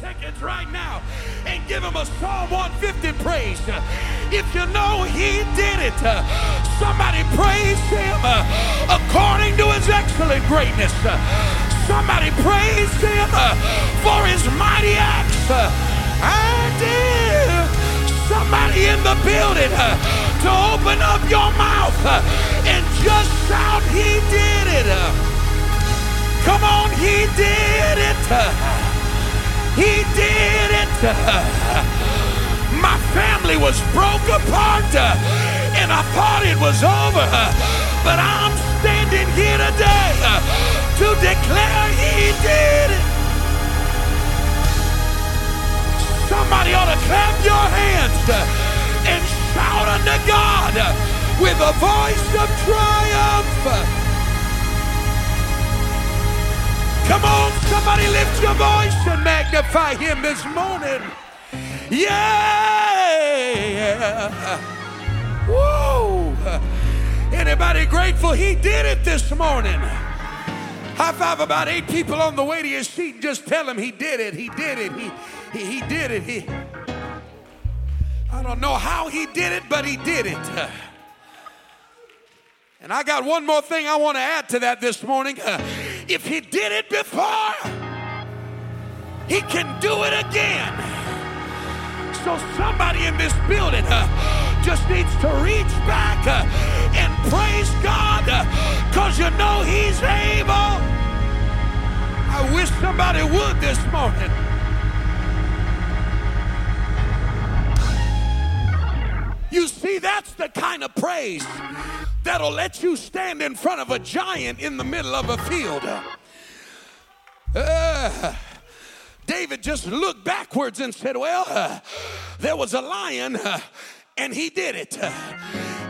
seconds right now and give him a Psalm 150 praise. If you know he did it, somebody praise him according to his excellent greatness. Somebody praise him for his mighty acts. I dare somebody in the building to open up your mouth and just shout, He did it. Come on, He did it. He did it. My family was broke apart uh, and I thought it was over, uh, but I'm standing here today uh, to declare He did it. Somebody ought to clap your hands and shout unto God with a voice of triumph. Come on, somebody lift your voice and magnify him this morning. Yeah. Woo. Anybody grateful he did it this morning? High five about eight people on the way to your seat and just tell him he did it. He did it. He, he, he did it. He, I don't know how he did it, but he did it. And I got one more thing I want to add to that this morning. If he did it before, he can do it again. So somebody in this building uh, just needs to reach back uh, and praise God because uh, you know he's able. I wish somebody would this morning. You see, that's the kind of praise that'll let you stand in front of a giant in the middle of a field. Uh, David just looked backwards and said, Well, uh, there was a lion uh, and he did it, uh,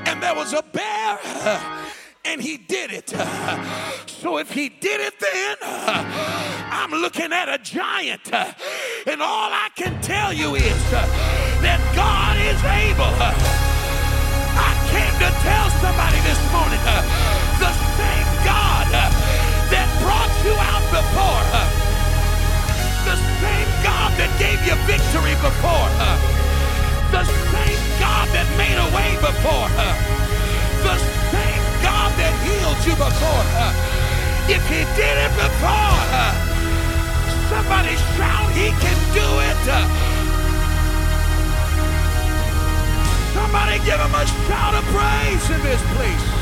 and there was a bear uh, and he did it. Uh, so if he did it then, I'm looking at a giant. And all I can tell you is that God is able. Before, the same God that healed you before. If he did it before, somebody shout, he can do it. Somebody give him a shout of praise in this place.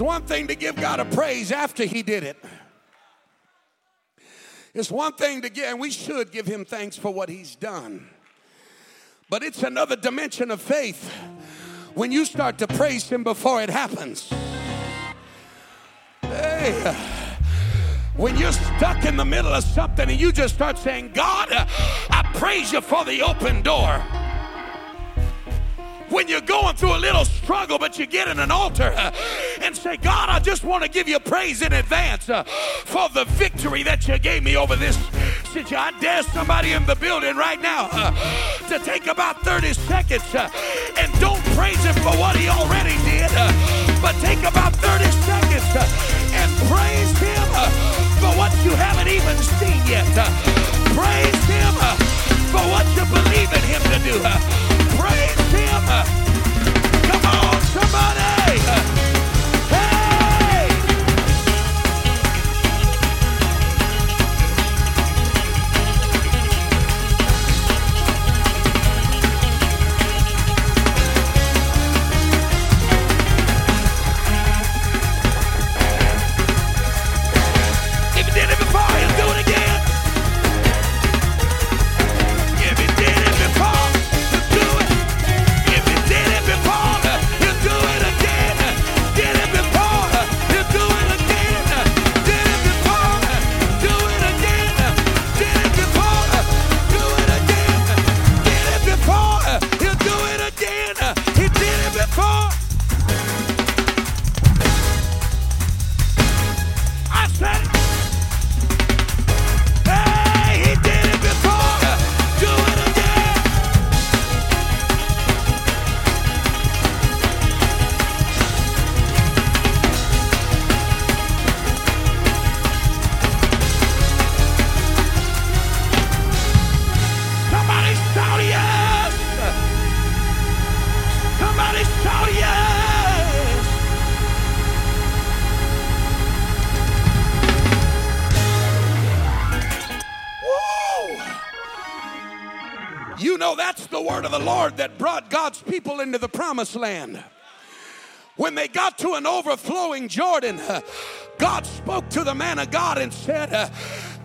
It's one thing to give God a praise after He did it. It's one thing to give, and we should give Him thanks for what He's done. But it's another dimension of faith when you start to praise Him before it happens. Hey, when you're stuck in the middle of something and you just start saying, God, I praise you for the open door when you're going through a little struggle, but you get in an altar uh, and say, God, I just want to give you praise in advance uh, for the victory that you gave me over this situation. I dare somebody in the building right now uh, to take about 30 seconds uh, and don't praise him for what he already did, uh, but take about 30 seconds uh, and praise him for what you haven't even seen yet. praise him for what you believe in him to do. Praise him. Come on, somebody. Promised land. When they got to an overflowing Jordan, uh, God spoke to the man of God and said, uh,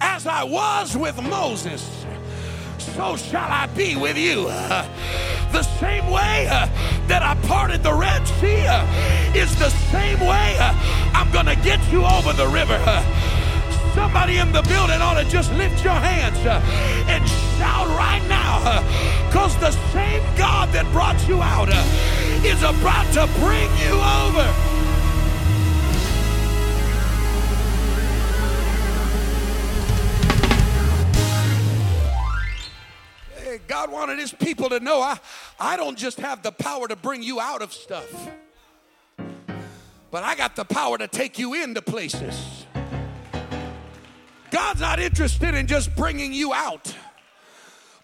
As I was with Moses, so shall I be with you. Uh, the same way that I parted the Red Sea is the same way I'm going to get you over the river. Somebody in the building ought to just lift your hands uh, and shout right now because uh, the same God that brought you out uh, is about to bring you over. God wanted his people to know I, I don't just have the power to bring you out of stuff, but I got the power to take you into places. God's not interested in just bringing you out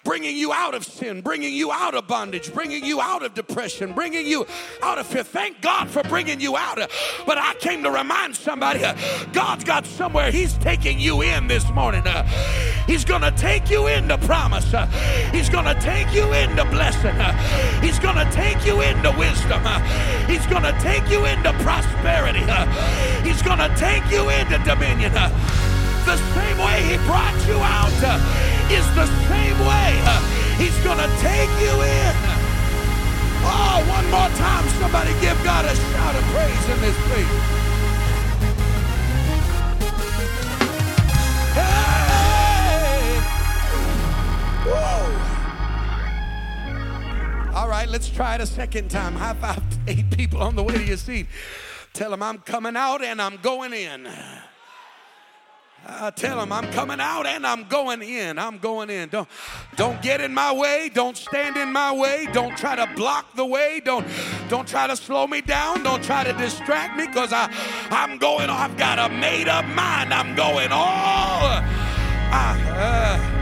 bringing you out of sin, bringing you out of bondage, bringing you out of depression, bringing you out of fear. Thank God for bringing you out. But I came to remind somebody God's got somewhere He's taking you in this morning. He's going to take you into promise, He's going to take you into blessing, He's going to take you into wisdom, He's going to take you into prosperity, He's going to take you into dominion. The same way He brought you out uh, is the same way. Uh, he's going to take you in. Oh, one more time, somebody give God a shout of praise in this place. Hey! Whoa! All right, let's try it a second time. High five eight people on the way to your seat. Tell them I'm coming out and I'm going in. I tell them I'm coming out and I'm going in. I'm going in. Don't, don't get in my way. Don't stand in my way. Don't try to block the way. Don't, don't try to slow me down. Don't try to distract me because I, I'm going. I've got a made up mind. I'm going all. I, uh,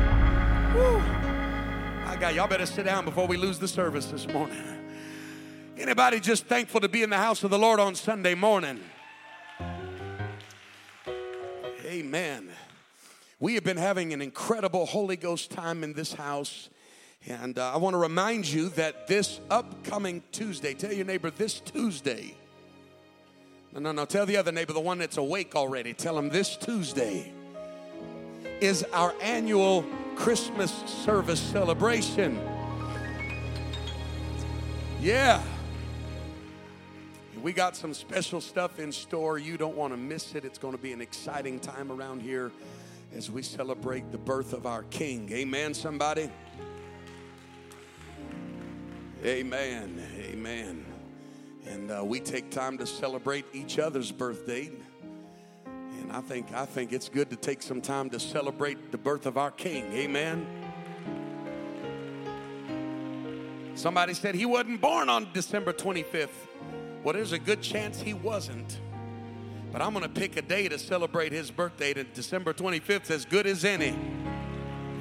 I got y'all better sit down before we lose the service this morning. Anybody just thankful to be in the house of the Lord on Sunday morning? Amen. We have been having an incredible Holy Ghost time in this house. And uh, I want to remind you that this upcoming Tuesday, tell your neighbor this Tuesday. No, no, no. Tell the other neighbor, the one that's awake already, tell him this Tuesday is our annual Christmas service celebration. Yeah. We got some special stuff in store. You don't want to miss it. It's going to be an exciting time around here as we celebrate the birth of our King. Amen, somebody? Amen. Amen. And uh, we take time to celebrate each other's birthday. And I think I think it's good to take some time to celebrate the birth of our King. Amen. Somebody said he wasn't born on December 25th. Well, there's a good chance he wasn't. But I'm going to pick a day to celebrate his birthday, to December 25th, as good as any.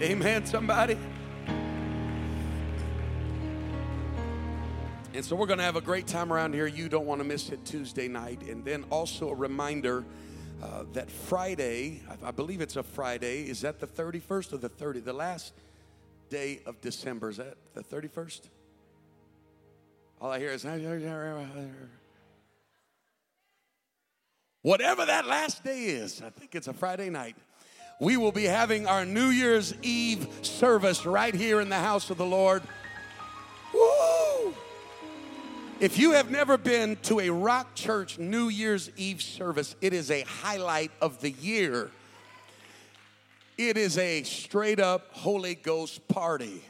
Amen, somebody? And so we're going to have a great time around here. You don't want to miss it Tuesday night. And then also a reminder uh, that Friday, I, I believe it's a Friday, is that the 31st or the 30th? The last day of December, is that the 31st? All I hear is, whatever that last day is, I think it's a Friday night, we will be having our New Year's Eve service right here in the house of the Lord. Woo! If you have never been to a Rock Church New Year's Eve service, it is a highlight of the year. It is a straight up Holy Ghost party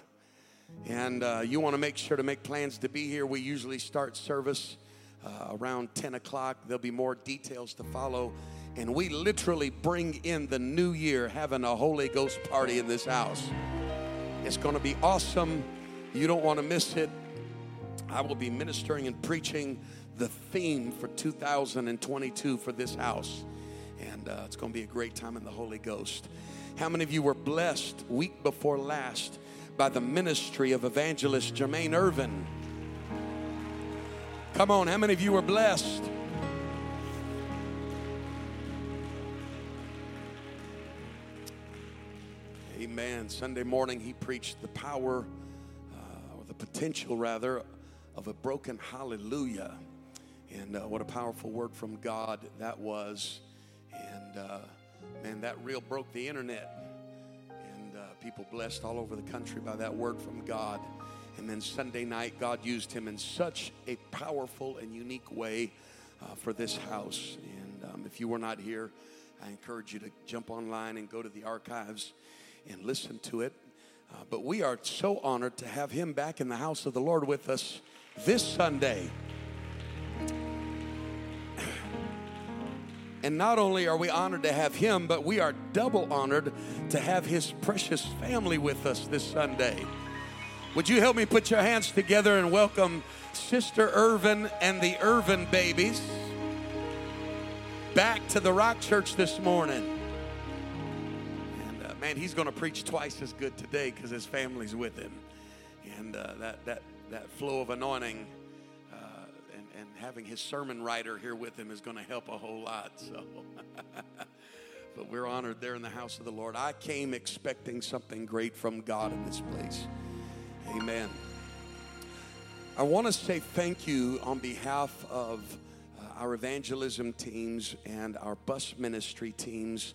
and uh, you want to make sure to make plans to be here. We usually start service uh, around 10 o'clock. There'll be more details to follow. And we literally bring in the new year having a Holy Ghost party in this house. It's going to be awesome. You don't want to miss it. I will be ministering and preaching the theme for 2022 for this house. And uh, it's going to be a great time in the Holy Ghost. How many of you were blessed week before last? By the ministry of evangelist Jermaine Ervin. Come on, how many of you were blessed? Amen. Sunday morning, he preached the power, uh, or the potential, rather, of a broken hallelujah. And uh, what a powerful word from God that was. And uh, man, that real broke the internet. People blessed all over the country by that word from God. And then Sunday night, God used him in such a powerful and unique way uh, for this house. And um, if you were not here, I encourage you to jump online and go to the archives and listen to it. Uh, but we are so honored to have him back in the house of the Lord with us this Sunday. And not only are we honored to have him, but we are double honored to have his precious family with us this Sunday. Would you help me put your hands together and welcome Sister Ervin and the Ervin babies back to the Rock Church this morning? And uh, man, he's going to preach twice as good today because his family's with him. And uh, that, that, that flow of anointing having his sermon writer here with him is going to help a whole lot. So. but we're honored there in the house of the Lord. I came expecting something great from God in this place. Amen. I want to say thank you on behalf of uh, our evangelism teams and our bus ministry teams,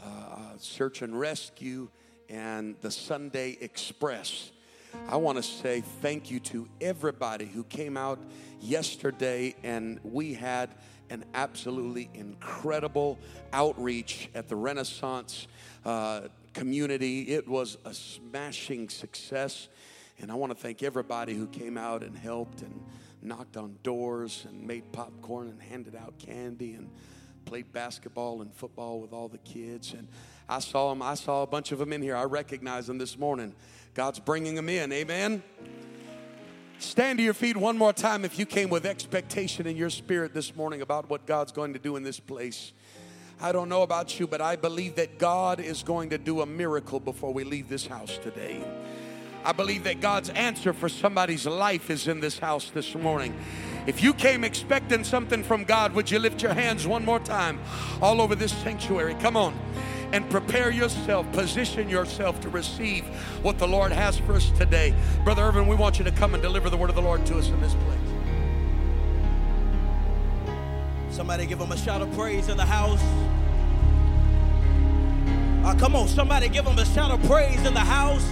uh, uh, Search and Rescue, and the Sunday Express. I want to say thank you to everybody who came out yesterday, and we had an absolutely incredible outreach at the Renaissance uh, community. It was a smashing success. And I want to thank everybody who came out and helped and knocked on doors and made popcorn and handed out candy and played basketball and football with all the kids. And I saw them, I saw a bunch of them in here. I recognize them this morning. God's bringing them in. Amen. Stand to your feet one more time if you came with expectation in your spirit this morning about what God's going to do in this place. I don't know about you, but I believe that God is going to do a miracle before we leave this house today. I believe that God's answer for somebody's life is in this house this morning. If you came expecting something from God, would you lift your hands one more time all over this sanctuary? Come on and prepare yourself, position yourself to receive what the Lord has for us today. Brother Ervin, we want you to come and deliver the word of the Lord to us in this place. Somebody give him a shout of praise in the house. Uh, come on, somebody give him a shout of praise in the house.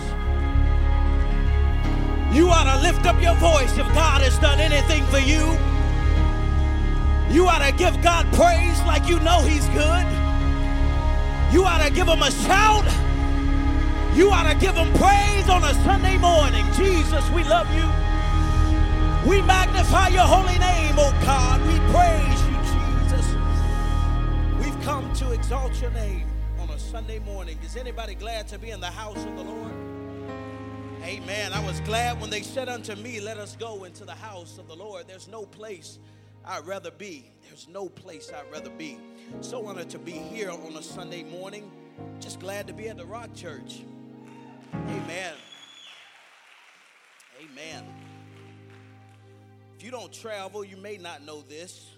You ought to lift up your voice if God has done anything for you. You ought to give God praise like you know He's good. You ought to give Him a shout. You ought to give Him praise on a Sunday morning. Jesus, we love you. We magnify your holy name, oh God. We praise you, Jesus. We've come to exalt your name on a Sunday morning. Is anybody glad to be in the house of the Lord? Amen. I was glad when they said unto me, Let us go into the house of the Lord. There's no place I'd rather be. There's no place I'd rather be. So honored to be here on a Sunday morning. Just glad to be at the Rock Church. Amen. Amen. If you don't travel, you may not know this,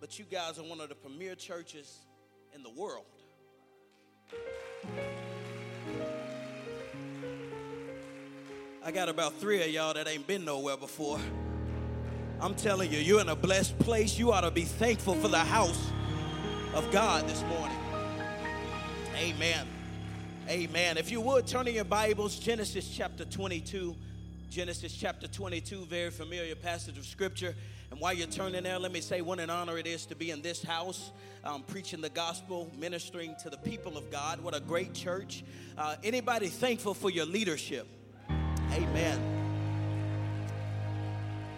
but you guys are one of the premier churches in the world. I got about three of y'all that ain't been nowhere before. I'm telling you, you're in a blessed place. You ought to be thankful for the house of God this morning. Amen. Amen. If you would turn in your Bibles, Genesis chapter 22. Genesis chapter 22, very familiar passage of scripture. And while you're turning there, let me say what an honor it is to be in this house, um, preaching the gospel, ministering to the people of God. What a great church. Uh, anybody thankful for your leadership? Amen.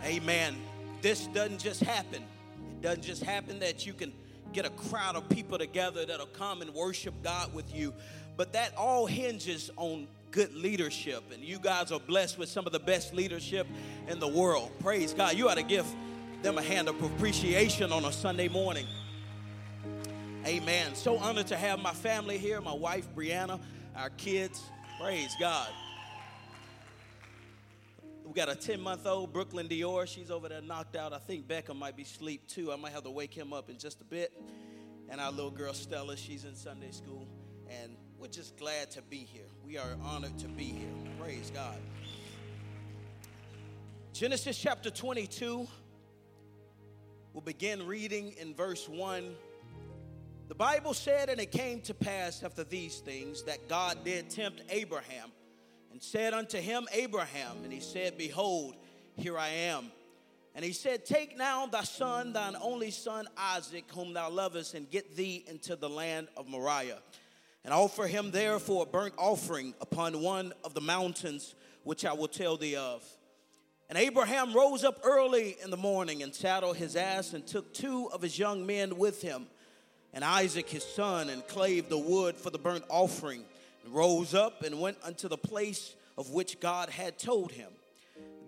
Amen. This doesn't just happen. It doesn't just happen that you can get a crowd of people together that'll come and worship God with you, but that all hinges on good leadership. And you guys are blessed with some of the best leadership in the world. Praise God. You ought to give them a hand of appreciation on a Sunday morning. Amen. So honored to have my family here, my wife Brianna, our kids. Praise God. We got a 10 month old Brooklyn Dior. She's over there knocked out. I think Becca might be asleep too. I might have to wake him up in just a bit. And our little girl Stella, she's in Sunday school. And we're just glad to be here. We are honored to be here. Praise God. Genesis chapter 22. We'll begin reading in verse 1. The Bible said, And it came to pass after these things that God did tempt Abraham said unto him, Abraham, and he said, Behold, here I am. And he said, Take now thy son, thine only son Isaac, whom thou lovest, and get thee into the land of Moriah, and offer him there for a burnt offering upon one of the mountains which I will tell thee of. And Abraham rose up early in the morning and saddled his ass and took two of his young men with him, and Isaac his son, and clave the wood for the burnt offering, rose up and went unto the place of which God had told him.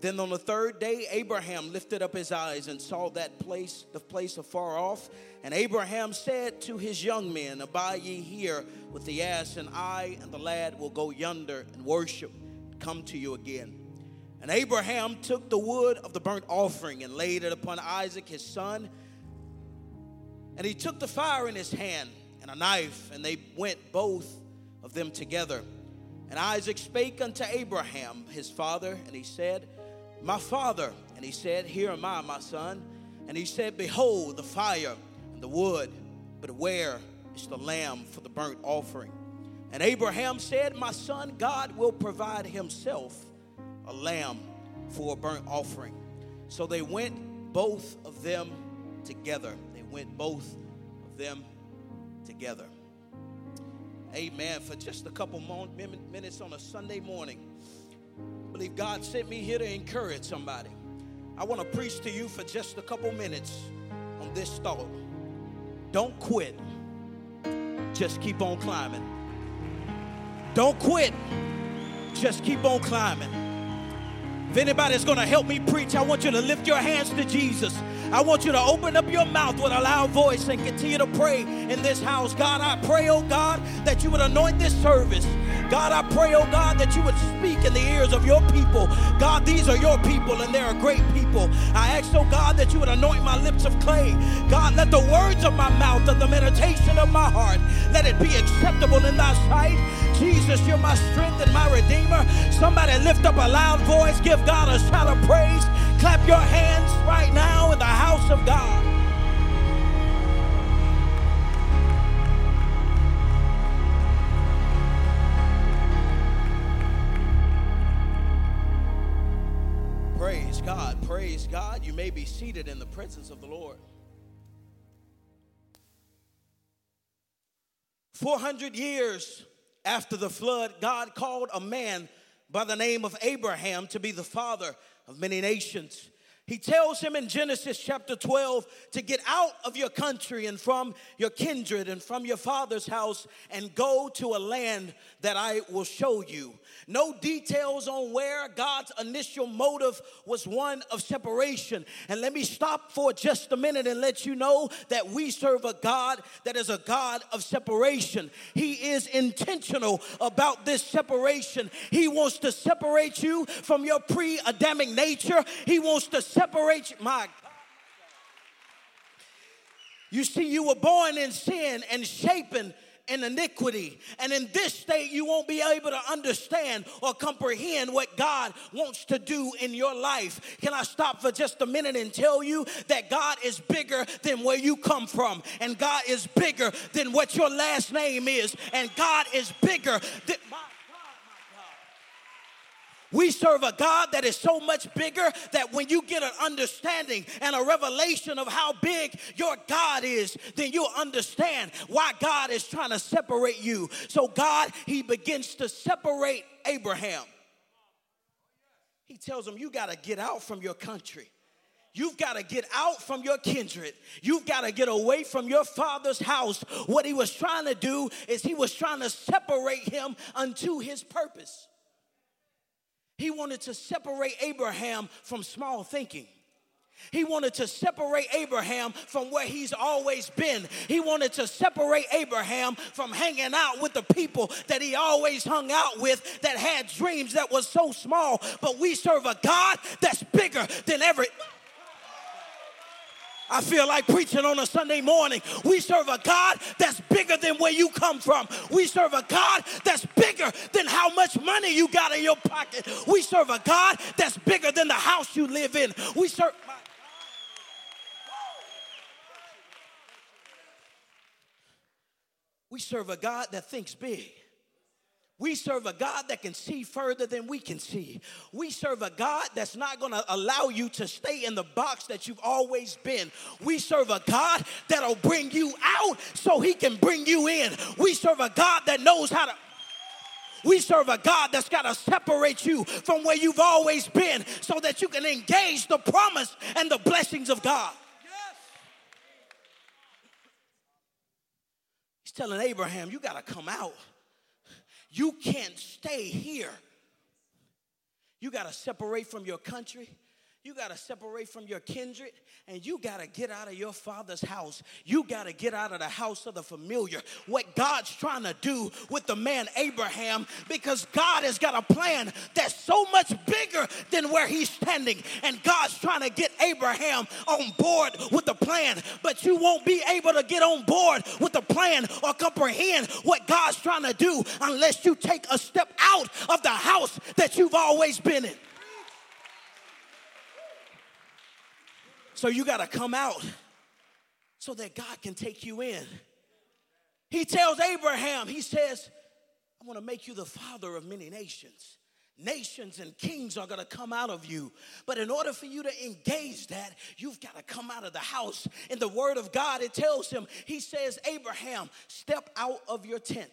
Then on the third day, Abraham lifted up his eyes and saw that place, the place afar off. And Abraham said to his young men, Abide ye here with the ass, and I and the lad will go yonder and worship, come to you again. And Abraham took the wood of the burnt offering and laid it upon Isaac his son. And he took the fire in his hand and a knife, and they went both of them together. And Isaac spake unto Abraham his father, and he said, My father. And he said, Here am I, my son. And he said, Behold the fire and the wood, but where is the lamb for the burnt offering? And Abraham said, My son, God will provide himself a lamb for a burnt offering. So they went both of them together. They went both of them together. Amen. For just a couple minutes on a Sunday morning, I believe God sent me here to encourage somebody. I want to preach to you for just a couple minutes on this thought. Don't quit, just keep on climbing. Don't quit, just keep on climbing. If anybody's going to help me preach, I want you to lift your hands to Jesus. I want you to open up your mouth with a loud voice and continue to pray in this house. God, I pray, oh God, that you would anoint this service. God, I pray, oh God, that you would speak in the ears of your people. God, these are your people and they are great people. I ask, oh God, that you would anoint my lips of clay. God, let the words of my mouth and the meditation of my heart, let it be acceptable in thy sight. Jesus, you're my strength and my redeemer. Somebody lift up a loud voice, give God a shout of praise. Clap your hands right now in the house of God. Praise God, praise God. You may be seated in the presence of the Lord. 400 years after the flood, God called a man by the name of Abraham to be the father of many nations. He tells him in Genesis chapter 12 to get out of your country and from your kindred and from your father's house and go to a land that I will show you. No details on where God's initial motive was one of separation. And let me stop for just a minute and let you know that we serve a God that is a God of separation. He is intentional about this separation. He wants to separate you from your pre Adamic nature, He wants to separate you. My you see, you were born in sin and shapen in iniquity. And in this state, you won't be able to understand or comprehend what God wants to do in your life. Can I stop for just a minute and tell you that God is bigger than where you come from, and God is bigger than what your last name is, and God is bigger than. My we serve a God that is so much bigger that when you get an understanding and a revelation of how big your God is, then you'll understand why God is trying to separate you. So, God, He begins to separate Abraham. He tells him, You got to get out from your country. You've got to get out from your kindred. You've got to get away from your father's house. What he was trying to do is he was trying to separate him unto his purpose. He wanted to separate Abraham from small thinking. He wanted to separate Abraham from where he's always been. He wanted to separate Abraham from hanging out with the people that he always hung out with that had dreams that was so small. But we serve a God that's bigger than every I feel like preaching on a Sunday morning. We serve a God that's bigger than where you come from. We serve a God that's bigger than how much money you got in your pocket. We serve a God that's bigger than the house you live in. We serve. We serve a God that thinks big. We serve a God that can see further than we can see. We serve a God that's not going to allow you to stay in the box that you've always been. We serve a God that'll bring you out so he can bring you in. We serve a God that knows how to. We serve a God that's got to separate you from where you've always been so that you can engage the promise and the blessings of God. He's telling Abraham, you got to come out. You can't stay here. You got to separate from your country. You got to separate from your kindred and you got to get out of your father's house. You got to get out of the house of the familiar. What God's trying to do with the man Abraham because God has got a plan that's so much bigger than where he's standing. And God's trying to get Abraham on board with the plan. But you won't be able to get on board with the plan or comprehend what God's trying to do unless you take a step out of the house that you've always been in. So you got to come out so that God can take you in. He tells Abraham, he says, I want to make you the father of many nations. Nations and kings are going to come out of you. But in order for you to engage that, you've got to come out of the house. In the word of God, it tells him, he says, Abraham, step out of your tent.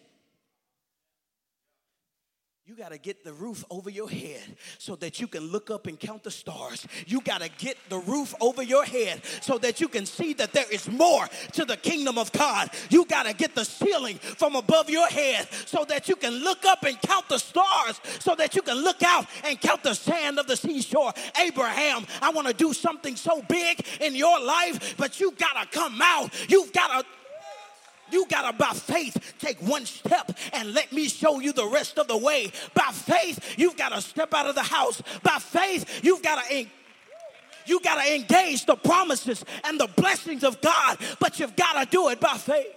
You got to get the roof over your head so that you can look up and count the stars. You got to get the roof over your head so that you can see that there is more to the kingdom of God. You got to get the ceiling from above your head so that you can look up and count the stars so that you can look out and count the sand of the seashore. Abraham, I want to do something so big in your life, but you got to come out. You've got to you got to, by faith, take one step and let me show you the rest of the way. By faith, you've got to step out of the house. By faith, you've got to. you got to engage the promises and the blessings of God, but you've got to do it by faith.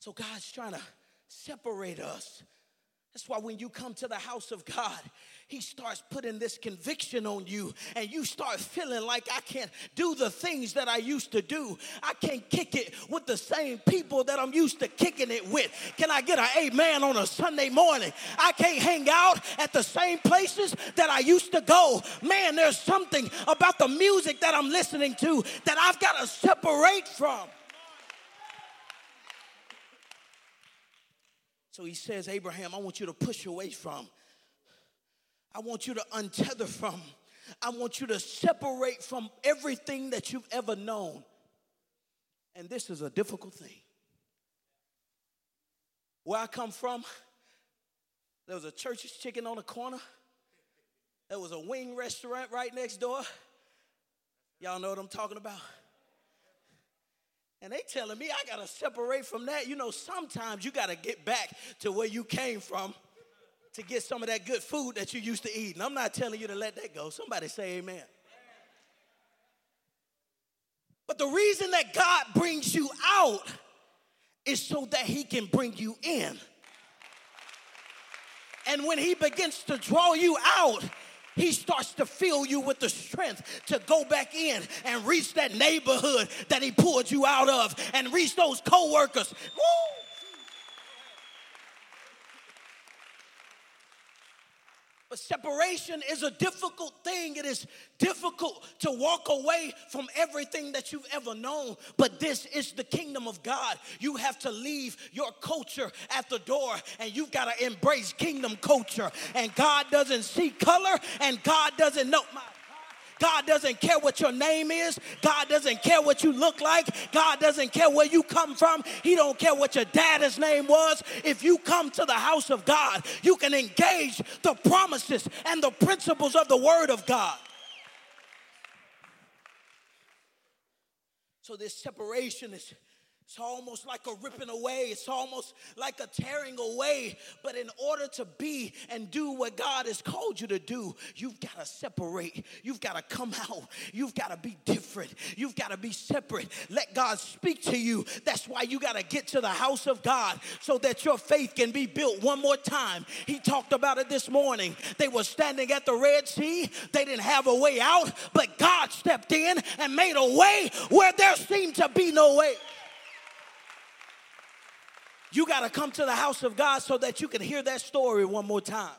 So God's trying to separate us. That's why when you come to the house of God, he starts putting this conviction on you, and you start feeling like I can't do the things that I used to do. I can't kick it with the same people that I'm used to kicking it with. Can I get an amen on a Sunday morning? I can't hang out at the same places that I used to go. Man, there's something about the music that I'm listening to that I've got to separate from. So he says, Abraham, I want you to push away from I want you to untether from. I want you to separate from everything that you've ever known. And this is a difficult thing. Where I come from, there was a church's chicken on the corner. There was a wing restaurant right next door. Y'all know what I'm talking about? And they telling me I gotta separate from that. You know, sometimes you gotta get back to where you came from to get some of that good food that you used to eat. And I'm not telling you to let that go. Somebody say amen. But the reason that God brings you out is so that he can bring you in. And when he begins to draw you out, he starts to fill you with the strength to go back in and reach that neighborhood that he pulled you out of and reach those coworkers. Woo! But separation is a difficult thing. It is difficult to walk away from everything that you've ever known. But this is the kingdom of God. You have to leave your culture at the door and you've got to embrace kingdom culture. And God doesn't see color and God doesn't know. My God doesn't care what your name is. God doesn't care what you look like. God doesn't care where you come from. He don't care what your dad's name was. If you come to the house of God, you can engage the promises and the principles of the word of God. So this separation is It's almost like a ripping away. It's almost like a tearing away. But in order to be and do what God has called you to do, you've got to separate. You've got to come out. You've got to be different. You've got to be separate. Let God speak to you. That's why you got to get to the house of God so that your faith can be built one more time. He talked about it this morning. They were standing at the Red Sea. They didn't have a way out, but God stepped in and made a way where there seemed to be no way. You got to come to the house of God so that you can hear that story one more time.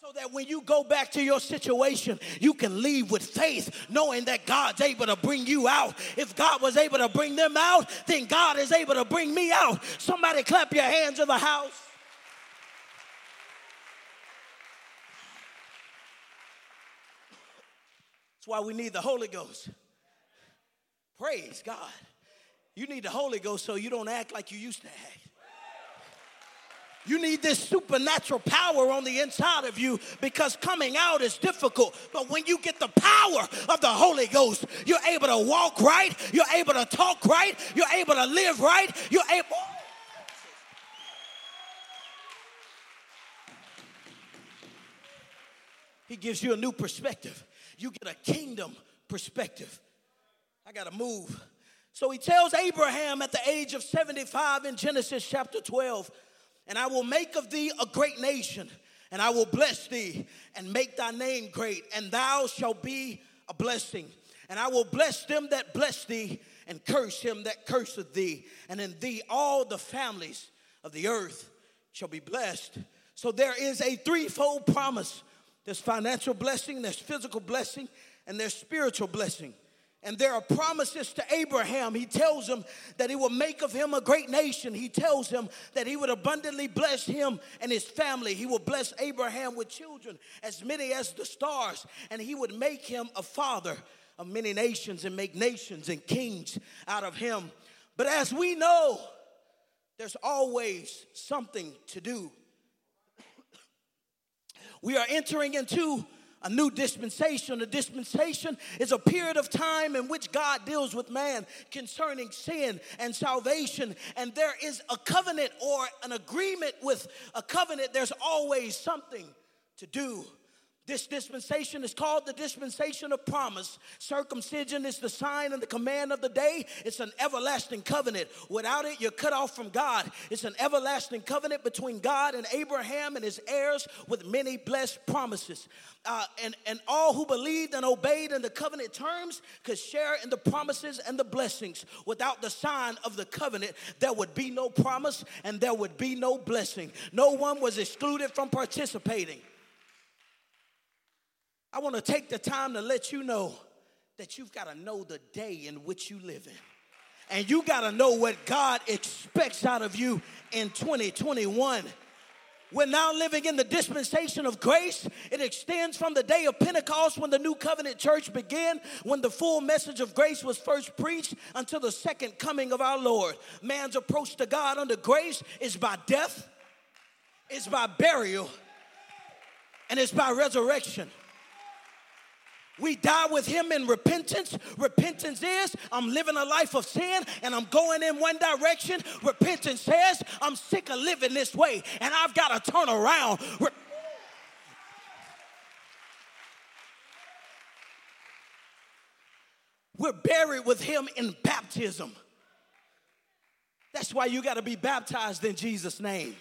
So that when you go back to your situation, you can leave with faith, knowing that God's able to bring you out. If God was able to bring them out, then God is able to bring me out. Somebody clap your hands in the house. That's why we need the Holy Ghost. Praise God. You need the Holy Ghost so you don't act like you used to act. You need this supernatural power on the inside of you because coming out is difficult. But when you get the power of the Holy Ghost, you're able to walk right, you're able to talk right, you're able to live right, you're able. He gives you a new perspective. You get a kingdom perspective. I got to move. So he tells Abraham at the age of 75 in Genesis chapter 12 and I will make of thee a great nation, and I will bless thee and make thy name great, and thou shalt be a blessing. And I will bless them that bless thee, and curse him that curseth thee. And in thee all the families of the earth shall be blessed. So there is a threefold promise there's financial blessing, there's physical blessing, and there's spiritual blessing. And there are promises to Abraham. He tells him that he will make of him a great nation. He tells him that he would abundantly bless him and his family. He will bless Abraham with children as many as the stars, and he would make him a father of many nations and make nations and kings out of him. But as we know, there's always something to do. We are entering into a new dispensation. A dispensation is a period of time in which God deals with man concerning sin and salvation. And there is a covenant or an agreement with a covenant, there's always something to do this dispensation is called the dispensation of promise. Circumcision is the sign and the command of the day. It's an everlasting covenant. Without it, you're cut off from God. It's an everlasting covenant between God and Abraham and his heirs with many blessed promises. Uh, and, and all who believed and obeyed in the covenant terms could share in the promises and the blessings. Without the sign of the covenant, there would be no promise and there would be no blessing. No one was excluded from participating. I want to take the time to let you know that you've got to know the day in which you live in. And you got to know what God expects out of you in 2021. We're now living in the dispensation of grace. It extends from the day of Pentecost when the new covenant church began, when the full message of grace was first preached, until the second coming of our Lord. Man's approach to God under grace is by death, it's by burial, and it's by resurrection. We die with him in repentance. Repentance is I'm living a life of sin and I'm going in one direction. Repentance says I'm sick of living this way and I've got to turn around. Re- We're buried with him in baptism. That's why you got to be baptized in Jesus' name.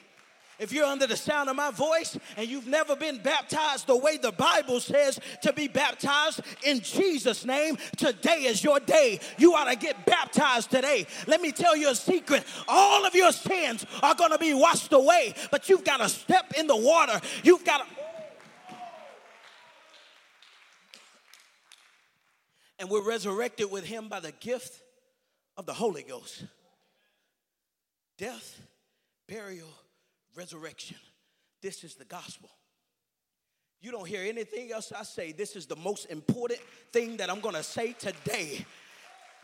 If you're under the sound of my voice and you've never been baptized the way the Bible says to be baptized in Jesus' name, today is your day. You ought to get baptized today. Let me tell you a secret all of your sins are going to be washed away, but you've got to step in the water. You've got to. And we're resurrected with him by the gift of the Holy Ghost. Death, burial, resurrection. This is the gospel. You don't hear anything else I say. This is the most important thing that I'm going to say today.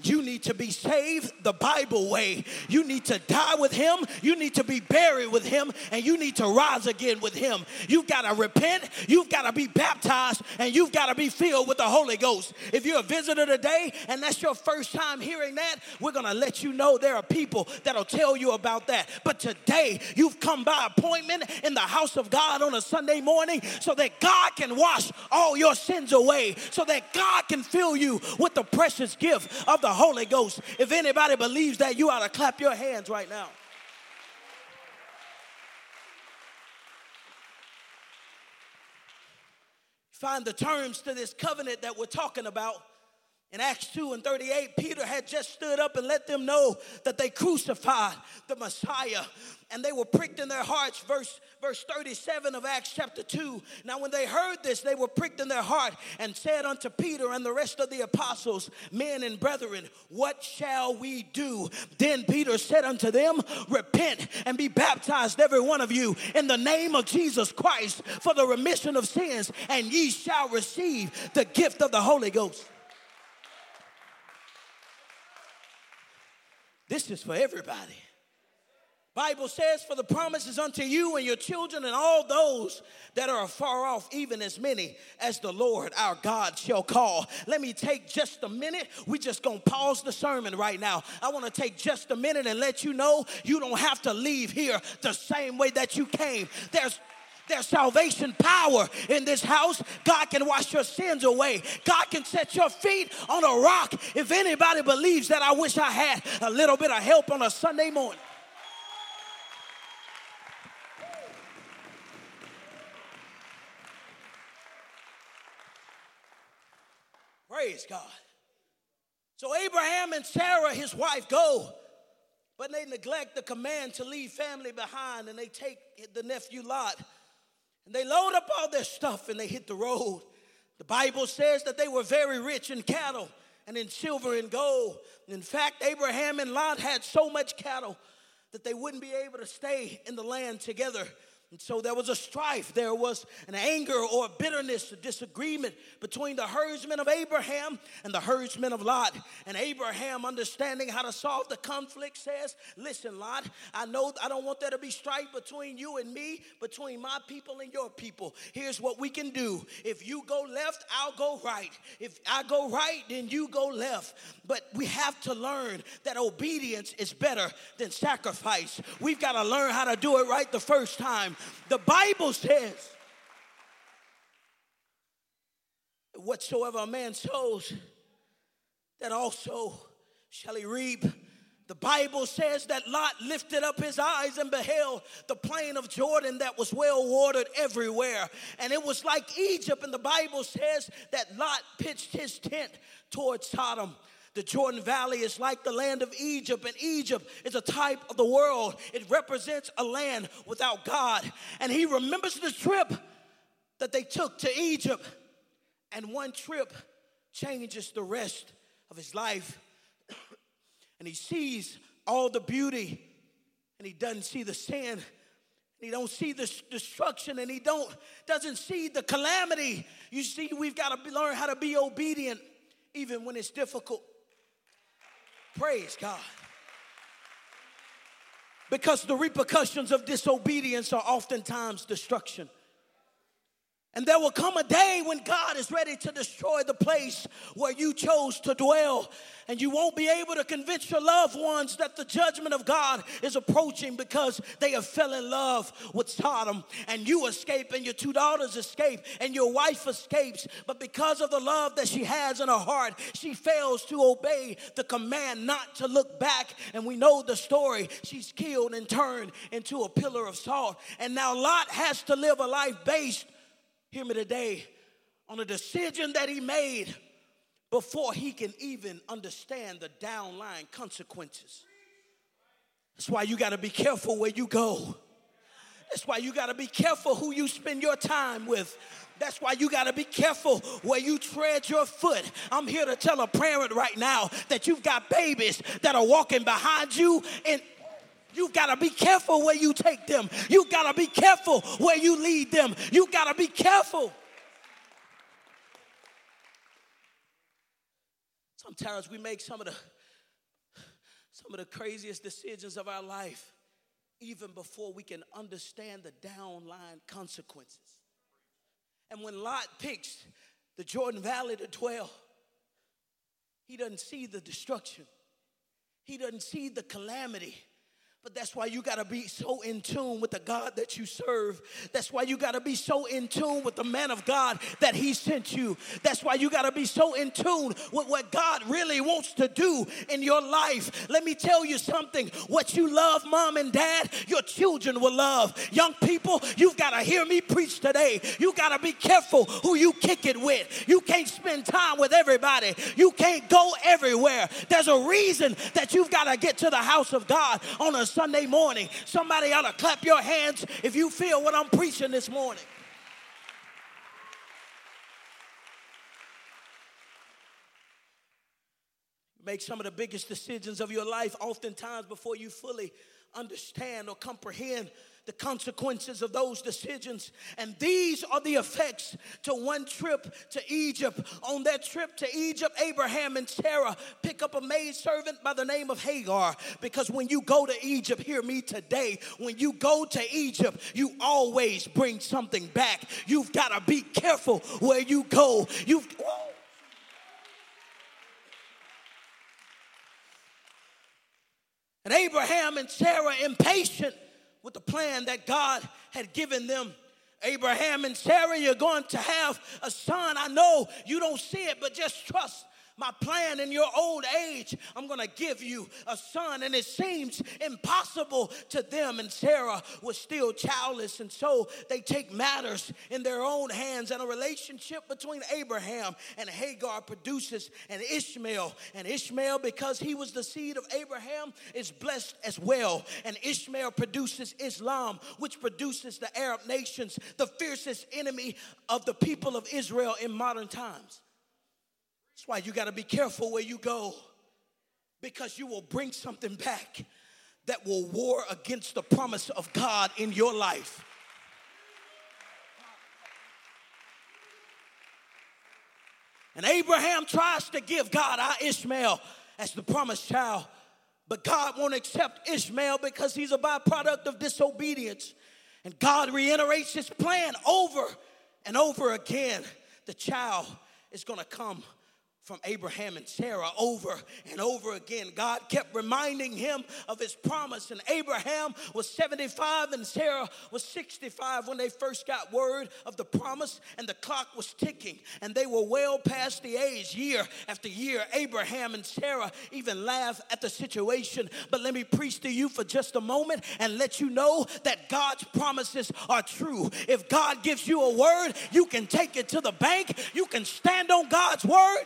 You need to be saved the Bible way. You need to die with Him. You need to be buried with Him. And you need to rise again with Him. You've got to repent. You've got to be baptized. And you've got to be filled with the Holy Ghost. If you're a visitor today and that's your first time hearing that, we're going to let you know there are people that'll tell you about that. But today, you've come by appointment in the house of God on a Sunday morning so that God can wash all your sins away, so that God can fill you with the precious gift of the Holy Ghost. If anybody believes that, you ought to clap your hands right now. Find the terms to this covenant that we're talking about in Acts 2 and 38, Peter had just stood up and let them know that they crucified the Messiah and they were pricked in their hearts. Verse, verse 37 of Acts chapter 2. Now, when they heard this, they were pricked in their heart and said unto Peter and the rest of the apostles, Men and brethren, what shall we do? Then Peter said unto them, Repent and be baptized, every one of you, in the name of Jesus Christ for the remission of sins, and ye shall receive the gift of the Holy Ghost. This is for everybody. Bible says, For the promises unto you and your children and all those that are afar off, even as many as the Lord our God shall call. Let me take just a minute. We just gonna pause the sermon right now. I wanna take just a minute and let you know you don't have to leave here the same way that you came. There's there's salvation power in this house. God can wash your sins away. God can set your feet on a rock. If anybody believes that, I wish I had a little bit of help on a Sunday morning. Praise God. So Abraham and Sarah, his wife, go, but they neglect the command to leave family behind and they take the nephew Lot and they load up all their stuff and they hit the road. The Bible says that they were very rich in cattle and in silver and gold. In fact, Abraham and Lot had so much cattle that they wouldn't be able to stay in the land together. And so there was a strife, there was an anger or a bitterness, a disagreement between the herdsmen of Abraham and the herdsmen of Lot. And Abraham, understanding how to solve the conflict, says, Listen, Lot, I know I don't want there to be strife between you and me, between my people and your people. Here's what we can do. If you go left, I'll go right. If I go right, then you go left. But we have to learn that obedience is better than sacrifice. We've got to learn how to do it right the first time. The Bible says, whatsoever a man sows, that also shall he reap. The Bible says that Lot lifted up his eyes and beheld the plain of Jordan that was well watered everywhere. And it was like Egypt. And the Bible says that Lot pitched his tent towards Sodom. The Jordan Valley is like the land of Egypt, and Egypt is a type of the world. It represents a land without God. And he remembers the trip that they took to Egypt, and one trip changes the rest of his life. and he sees all the beauty, and he doesn't see the sin. He don't see the destruction and he don't doesn't see the calamity. You see, we've got to learn how to be obedient even when it's difficult. Praise God. Because the repercussions of disobedience are oftentimes destruction. And there will come a day when God is ready to destroy the place where you chose to dwell. And you won't be able to convince your loved ones that the judgment of God is approaching because they have fell in love with Sodom. And you escape, and your two daughters escape, and your wife escapes. But because of the love that she has in her heart, she fails to obey the command not to look back. And we know the story. She's killed and turned into a pillar of salt. And now Lot has to live a life based hear me today, on a decision that he made before he can even understand the downline consequences. That's why you got to be careful where you go. That's why you got to be careful who you spend your time with. That's why you got to be careful where you tread your foot. I'm here to tell a parent right now that you've got babies that are walking behind you and You've got to be careful where you take them. You've got to be careful where you lead them. You've got to be careful. Sometimes we make some of the some of the craziest decisions of our life even before we can understand the downline consequences. And when Lot picks the Jordan Valley to dwell, he doesn't see the destruction. He doesn't see the calamity. But that's why you got to be so in tune with the God that you serve. That's why you got to be so in tune with the man of God that he sent you. That's why you got to be so in tune with what God really wants to do in your life. Let me tell you something. What you love, mom and dad, your children will love. Young people, you've got to hear me preach today. You got to be careful who you kick it with. You can't spend time with everybody. You can't go everywhere. There's a reason that you've got to get to the house of God on a Sunday morning. Somebody ought to clap your hands if you feel what I'm preaching this morning. Make some of the biggest decisions of your life oftentimes before you fully understand or comprehend the consequences of those decisions. And these are the effects to one trip to Egypt. On that trip to Egypt, Abraham and Sarah pick up a maid servant by the name of Hagar. Because when you go to Egypt, hear me today, when you go to Egypt, you always bring something back. You've got to be careful where you go. You've. And Abraham and Sarah, impatient, with the plan that God had given them. Abraham and Sarah, you're going to have a son. I know you don't see it, but just trust my plan in your old age, I'm gonna give you a son. And it seems impossible to them. And Sarah was still childless. And so they take matters in their own hands. And a relationship between Abraham and Hagar produces an Ishmael. And Ishmael, because he was the seed of Abraham, is blessed as well. And Ishmael produces Islam, which produces the Arab nations, the fiercest enemy of the people of Israel in modern times. That's why you got to be careful where you go because you will bring something back that will war against the promise of God in your life. And Abraham tries to give God our Ishmael as the promised child, but God won't accept Ishmael because he's a byproduct of disobedience. And God reiterates his plan over and over again. The child is going to come from Abraham and Sarah over and over again. God kept reminding him of his promise. And Abraham was 75 and Sarah was 65 when they first got word of the promise, and the clock was ticking, and they were well past the age. Year after year, Abraham and Sarah even laugh at the situation. But let me preach to you for just a moment and let you know that God's promises are true. If God gives you a word, you can take it to the bank, you can stand on God's word.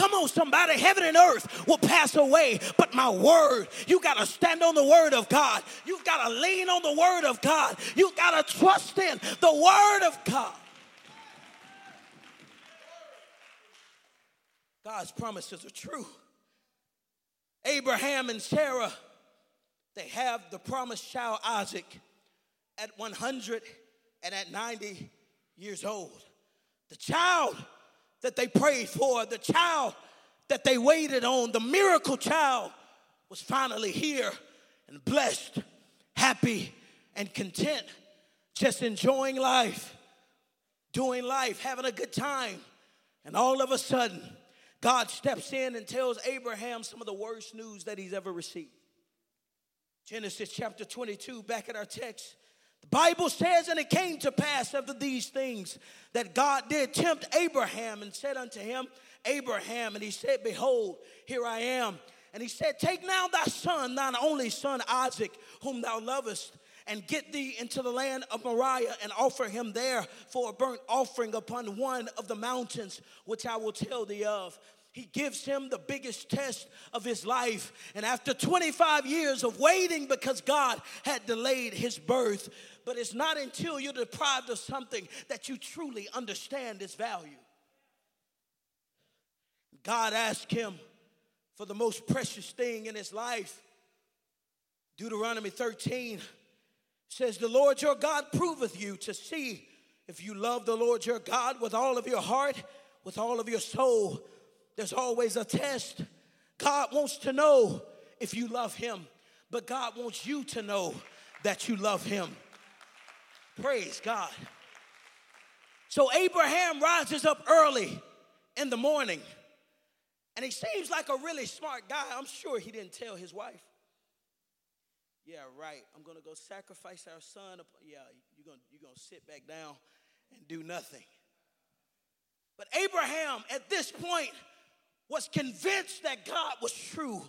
Come on, somebody. Heaven and earth will pass away, but my word, you got to stand on the word of God. You've got to lean on the word of God. You've got to trust in the word of God. God's promises are true. Abraham and Sarah, they have the promised child Isaac at 100 and at 90 years old. The child that they prayed for, the child that they waited on, the miracle child was finally here and blessed, happy, and content, just enjoying life, doing life, having a good time. And all of a sudden, God steps in and tells Abraham some of the worst news that he's ever received. Genesis chapter 22, back at our text, the Bible says, and it came to pass after these things that God did tempt Abraham and said unto him, Abraham, and he said, Behold, here I am. And he said, Take now thy son, thine only son Isaac, whom thou lovest, and get thee into the land of Moriah and offer him there for a burnt offering upon one of the mountains, which I will tell thee of. He gives him the biggest test of his life. And after 25 years of waiting because God had delayed his birth, but it's not until you're deprived of something that you truly understand its value. God asked him for the most precious thing in his life. Deuteronomy 13 says, The Lord your God proveth you to see if you love the Lord your God with all of your heart, with all of your soul, there's always a test. God wants to know if you love Him, but God wants you to know that you love Him. Praise God. So Abraham rises up early in the morning, and he seems like a really smart guy. I'm sure he didn't tell his wife. Yeah, right. I'm gonna go sacrifice our son. Yeah, you're gonna, you're gonna sit back down and do nothing. But Abraham, at this point, was convinced that God was true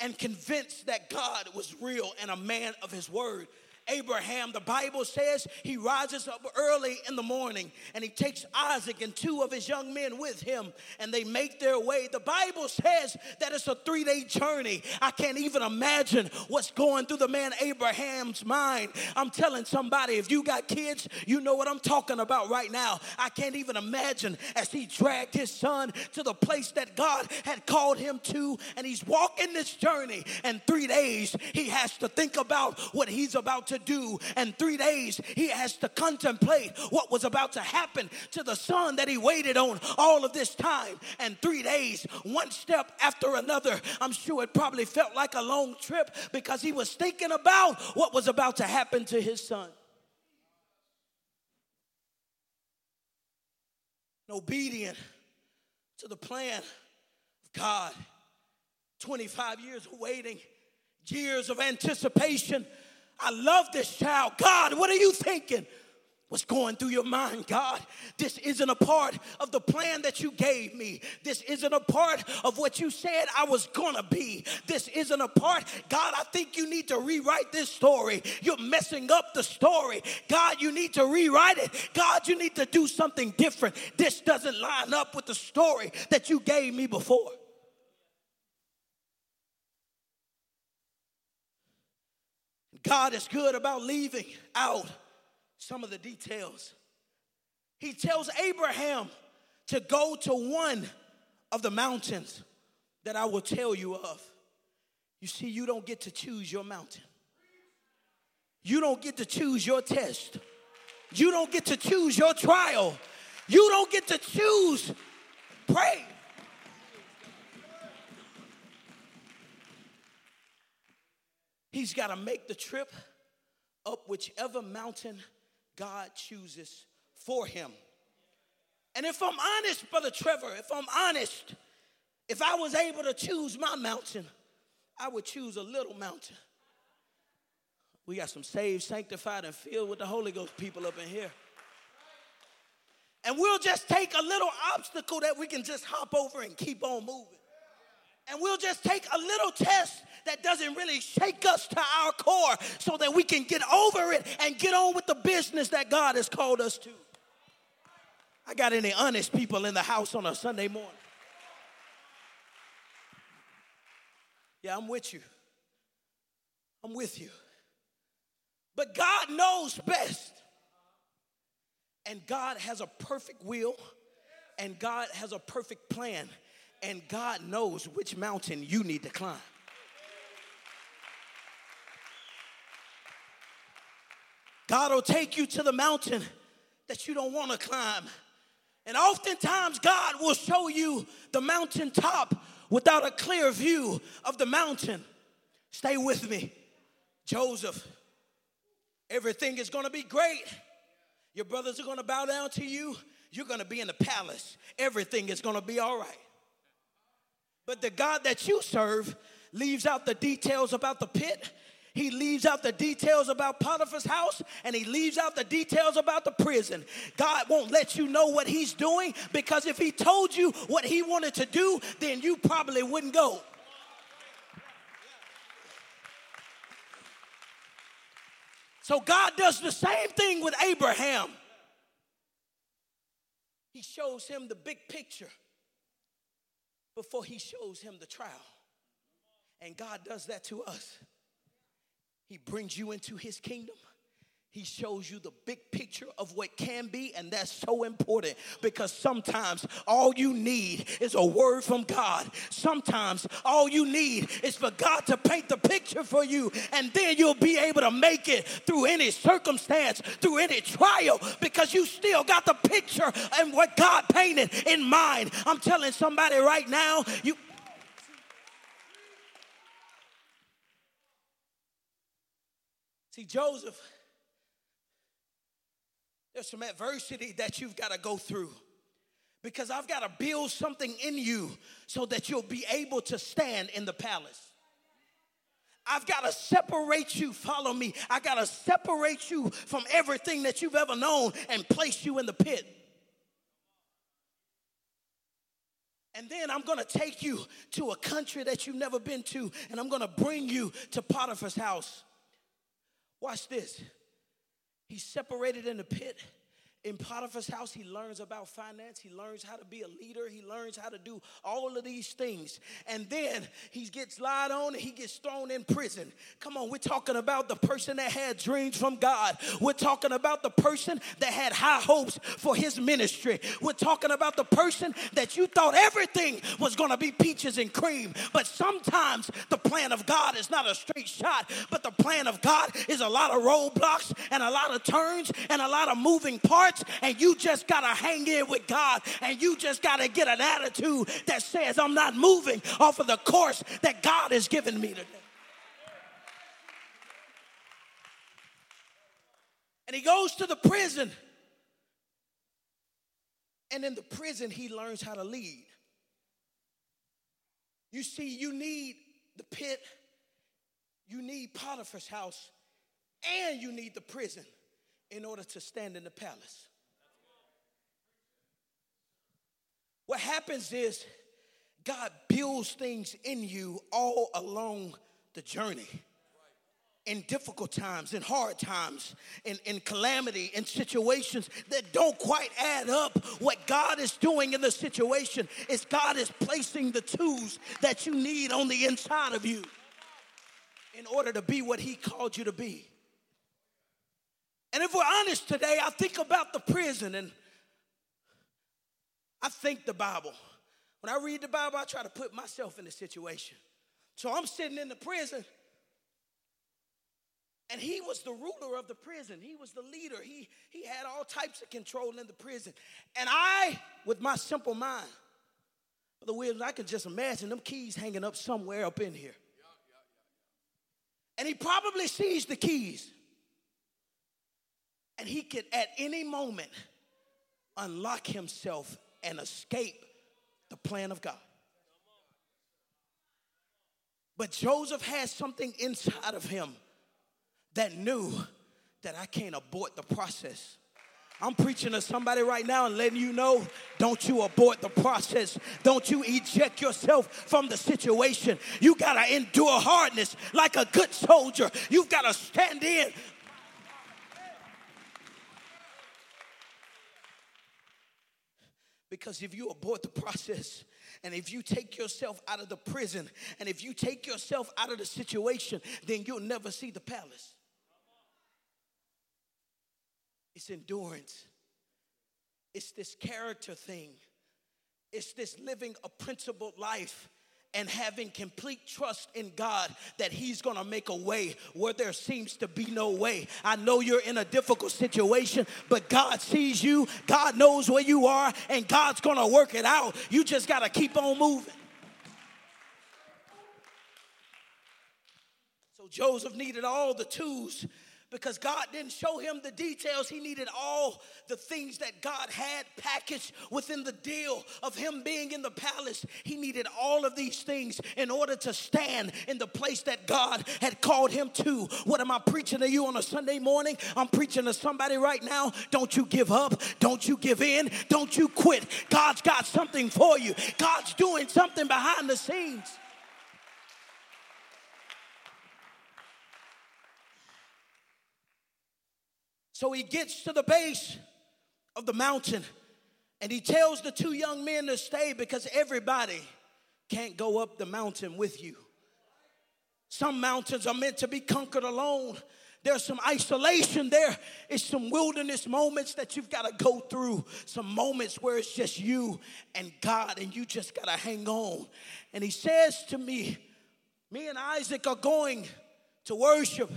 and convinced that God was real and a man of his word. Abraham, the Bible says he rises up early in the morning and he takes Isaac and two of his young men with him and they make their way. The Bible says that it's a three day journey. I can't even imagine what's going through the man Abraham's mind. I'm telling somebody, if you got kids, you know what I'm talking about right now. I can't even imagine as he dragged his son to the place that God had called him to and he's walking this journey and three days he has to think about what he's about to do. And three days he has to contemplate what was about to happen to the son that he waited on all of this time. And three days, one step after another. I'm sure it probably felt like a long trip because he was thinking about what was about to happen to his son. obedient to the plan of God. 25 years of waiting, years of anticipation, I love this child. God, what are you thinking? What's going through your mind, God? This isn't a part of the plan that you gave me. This isn't a part of what you said I was gonna be. This isn't a part. God, I think you need to rewrite this story. You're messing up the story. God, you need to rewrite it. God, you need to do something different. This doesn't line up with the story that you gave me before. God is good about leaving out some of the details. He tells Abraham to go to one of the mountains that I will tell you of. You see, you don't get to choose your mountain. You don't get to choose your test. You don't get to choose your trial. You don't get to choose. Pray. He's got to make the trip up whichever mountain God chooses for him. And if I'm honest, Brother Trevor, if I'm honest, if I was able to choose my mountain, I would choose a little mountain. We got some saved, sanctified, and filled with the Holy Ghost people up in here. And we'll just take a little obstacle that we can just hop over and keep on moving and we'll just take a little test that doesn't really shake us to our core so that we can get over it and get on with the business that God has called us to. I got any honest people in the house on a Sunday morning? Yeah, I'm with you. I'm with you. But God knows best. And God has a perfect will, and God has a perfect plan and God knows which mountain you need to climb. God will take you to the mountain that you don't want to climb. And oftentimes, God will show you the mountaintop without a clear view of the mountain. Stay with me. Joseph, everything is going to be great. Your brothers are going to bow down to you. You're going to be in the palace. Everything is going to be all right. But the God that you serve leaves out the details about the pit. He leaves out the details about Potiphar's house and he leaves out the details about the prison. God won't let you know what he's doing because if he told you what he wanted to do, then you probably wouldn't go. So God does the same thing with Abraham. He shows him the big picture before he shows him the trial. And God does that to us. He brings you into his kingdom. He shows you the big picture of what can be, and that's so important because sometimes all you need is a word from God. Sometimes all you need is for God to paint the picture for you, and then you'll be able to make it through any circumstance, through any trial, because you still got the picture and what God painted in mind. I'm telling somebody right now, you See, Joseph there's some adversity that you've got to go through because I've got to build something in you so that you'll be able to stand in the palace. I've got to separate you, follow me. I got to separate you from everything that you've ever known and place you in the pit. And then I'm gonna take you to a country that you've never been to, and I'm gonna bring you to Potiphar's house. Watch this. He's separated in the pit. In Potiphar's house, he learns about finance. He learns how to be a leader. He learns how to do all of these things. And then he gets lied on and he gets thrown in prison. Come on, we're talking about the person that had dreams from God. We're talking about the person that had high hopes for his ministry. We're talking about the person that you thought everything was going to be peaches and cream. But sometimes the plan of God is not a straight shot, but the plan of God is a lot of roadblocks and a lot of turns and a lot of moving parts and you just got to hang in with God and you just got to get an attitude that says, I'm not moving off of the course that God has given me today. And he goes to the prison. And in the prison, he learns how to lead. You see, you need the pit, you need Potiphar's house, and you need the prison in order to stand in the palace. What happens is God builds things in you all along the journey. In difficult times, in hard times, in, in calamity, in situations that don't quite add up, what God is doing in the situation is God is placing the tools that you need on the inside of you in order to be what He called you to be. And if we're honest today, I think about the prison and I think the Bible. When I read the Bible, I try to put myself in the situation. So I'm sitting in the prison, and he was the ruler of the prison. He was the leader. He, he had all types of control in the prison. And I, with my simple mind, the Williams, I can just imagine them keys hanging up somewhere up in here. And he probably sees the keys. And he could at any moment unlock himself and escape the plan of God. But Joseph had something inside of him that knew that I can't abort the process. I'm preaching to somebody right now and letting you know don't you abort the process. Don't you eject yourself from the situation. You got to endure hardness like a good soldier. You've got to stand in Because if you abort the process, and if you take yourself out of the prison, and if you take yourself out of the situation, then you'll never see the palace. It's endurance, it's this character thing, it's this living a principled life and having complete trust in God that He's gonna make a way where there seems to be no way. I know you're in a difficult situation, but God sees you, God knows where you are, and God's gonna work it out. You just gotta keep on moving. So Joseph needed all the tools because God didn't show him the details. He needed all the things that God had packaged within the deal of him being in the palace. He needed all of these things in order to stand in the place that God had called him to. What am I preaching to you on a Sunday morning? I'm preaching to somebody right now. Don't you give up. Don't you give in. Don't you quit. God's got something for you, God's doing something behind the scenes. So he gets to the base of the mountain and he tells the two young men to stay because everybody can't go up the mountain with you. Some mountains are meant to be conquered alone. There's some isolation. There is some wilderness moments that you've got to go through. Some moments where it's just you and God, and you just got to hang on. And he says to me, Me and Isaac are going to worship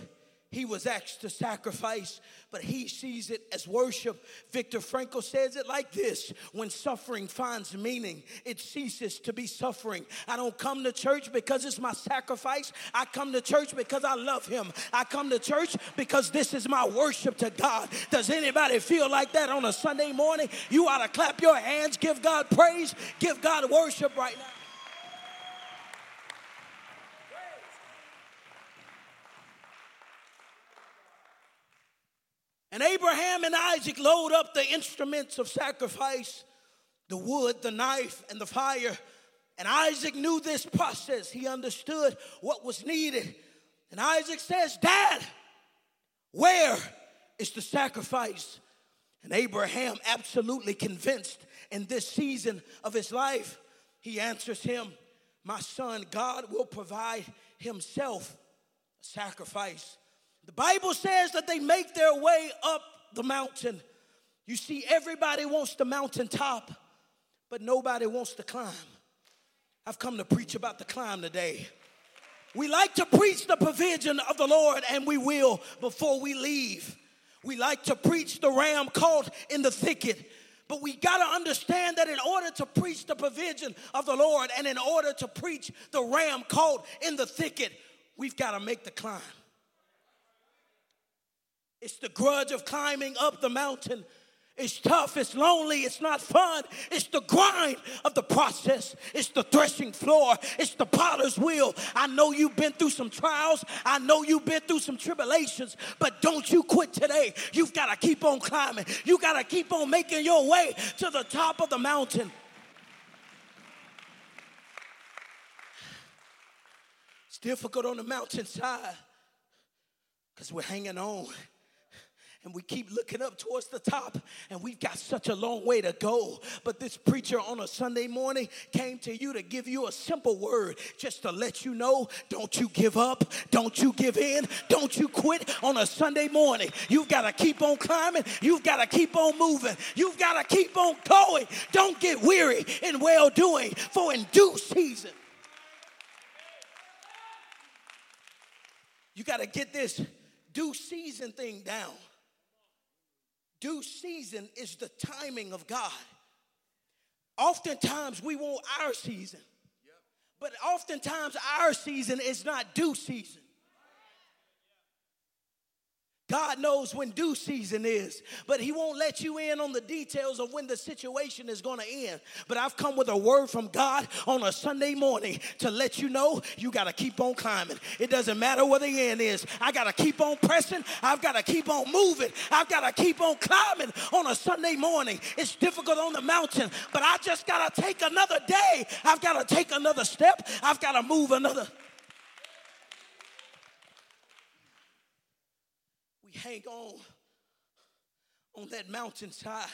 he was asked to sacrifice, but he sees it as worship. Viktor Frankl says it like this When suffering finds meaning, it ceases to be suffering. I don't come to church because it's my sacrifice. I come to church because I love him. I come to church because this is my worship to God. Does anybody feel like that on a Sunday morning? You ought to clap your hands, give God praise, give God worship right now. And Abraham and Isaac load up the instruments of sacrifice the wood, the knife, and the fire. And Isaac knew this process. He understood what was needed. And Isaac says, Dad, where is the sacrifice? And Abraham, absolutely convinced in this season of his life, he answers him, My son, God will provide himself a sacrifice. The Bible says that they make their way up the mountain. You see, everybody wants the mountaintop, but nobody wants to climb. I've come to preach about the climb today. We like to preach the provision of the Lord, and we will before we leave. We like to preach the ram caught in the thicket. But we got to understand that in order to preach the provision of the Lord and in order to preach the ram caught in the thicket, we've got to make the climb. It's the grudge of climbing up the mountain. It's tough, it's lonely, it's not fun. It's the grind of the process. It's the threshing floor, it's the potter's wheel. I know you've been through some trials, I know you've been through some tribulations, but don't you quit today. You've got to keep on climbing, you got to keep on making your way to the top of the mountain. It's difficult on the mountainside because we're hanging on and we keep looking up towards the top, and we've got such a long way to go. But this preacher on a Sunday morning came to you to give you a simple word just to let you know don't you give up, don't you give in, don't you quit on a Sunday morning. You've got to keep on climbing, you've got to keep on moving, you've got to keep on going. Don't get weary in well doing, for in due season. You got to get this due season thing down. Due season is the timing of God. Oftentimes we want our season, but oftentimes our season is not due season. God knows when due season is, but He won't let you in on the details of when the situation is going to end. But I've come with a word from God on a Sunday morning to let you know you got to keep on climbing. It doesn't matter where the end is. I got to keep on pressing. I've got to keep on moving. I've got to keep on climbing on a Sunday morning. It's difficult on the mountain, but I just got to take another day. I've got to take another step. I've got to move another. We hang on on that mountainside,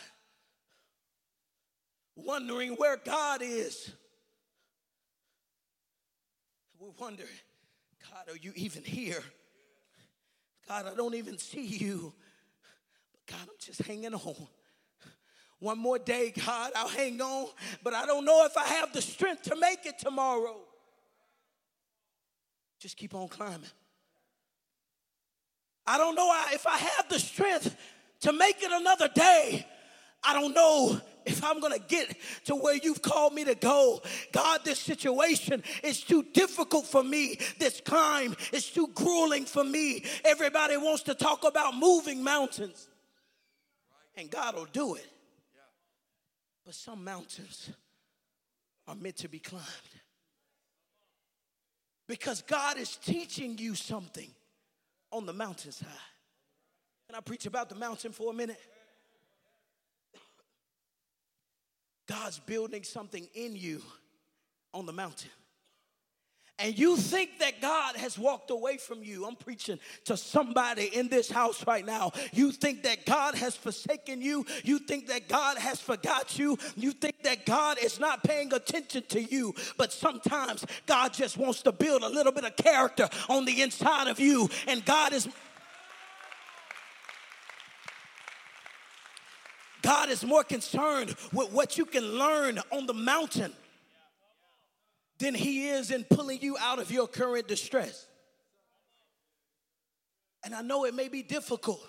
wondering where God is. We wonder, God, are you even here? God, I don't even see you. But God, I'm just hanging on. One more day, God, I'll hang on, but I don't know if I have the strength to make it tomorrow. Just keep on climbing. I don't know if I have the strength to make it another day. I don't know if I'm gonna get to where you've called me to go. God, this situation is too difficult for me. This climb is too grueling for me. Everybody wants to talk about moving mountains, and God will do it. But some mountains are meant to be climbed because God is teaching you something on the mountainside. Can I preach about the mountain for a minute? God's building something in you on the mountain and you think that God has walked away from you, I'm preaching to somebody in this house right now. You think that God has forsaken you. You think that God has forgot you. You think that God is not paying attention to you. But sometimes God just wants to build a little bit of character on the inside of you. And God is. God is more concerned with what you can learn on the mountain than He is in pulling you out of your current distress. And I know it may be difficult,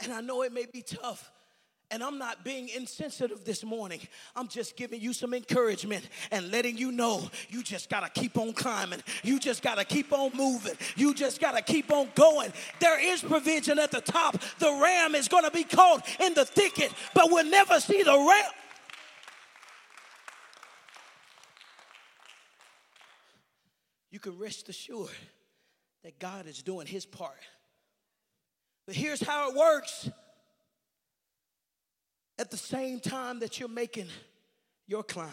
and I know it may be tough. And I'm not being insensitive this morning. I'm just giving you some encouragement and letting you know you just got to keep on climbing. You just got to keep on moving. You just got to keep on going. There is provision at the top. The ram is going to be caught in the thicket, but we'll never see the ram. You can rest assured that God is doing his part. But here's how it works at the same time that you're making your climb,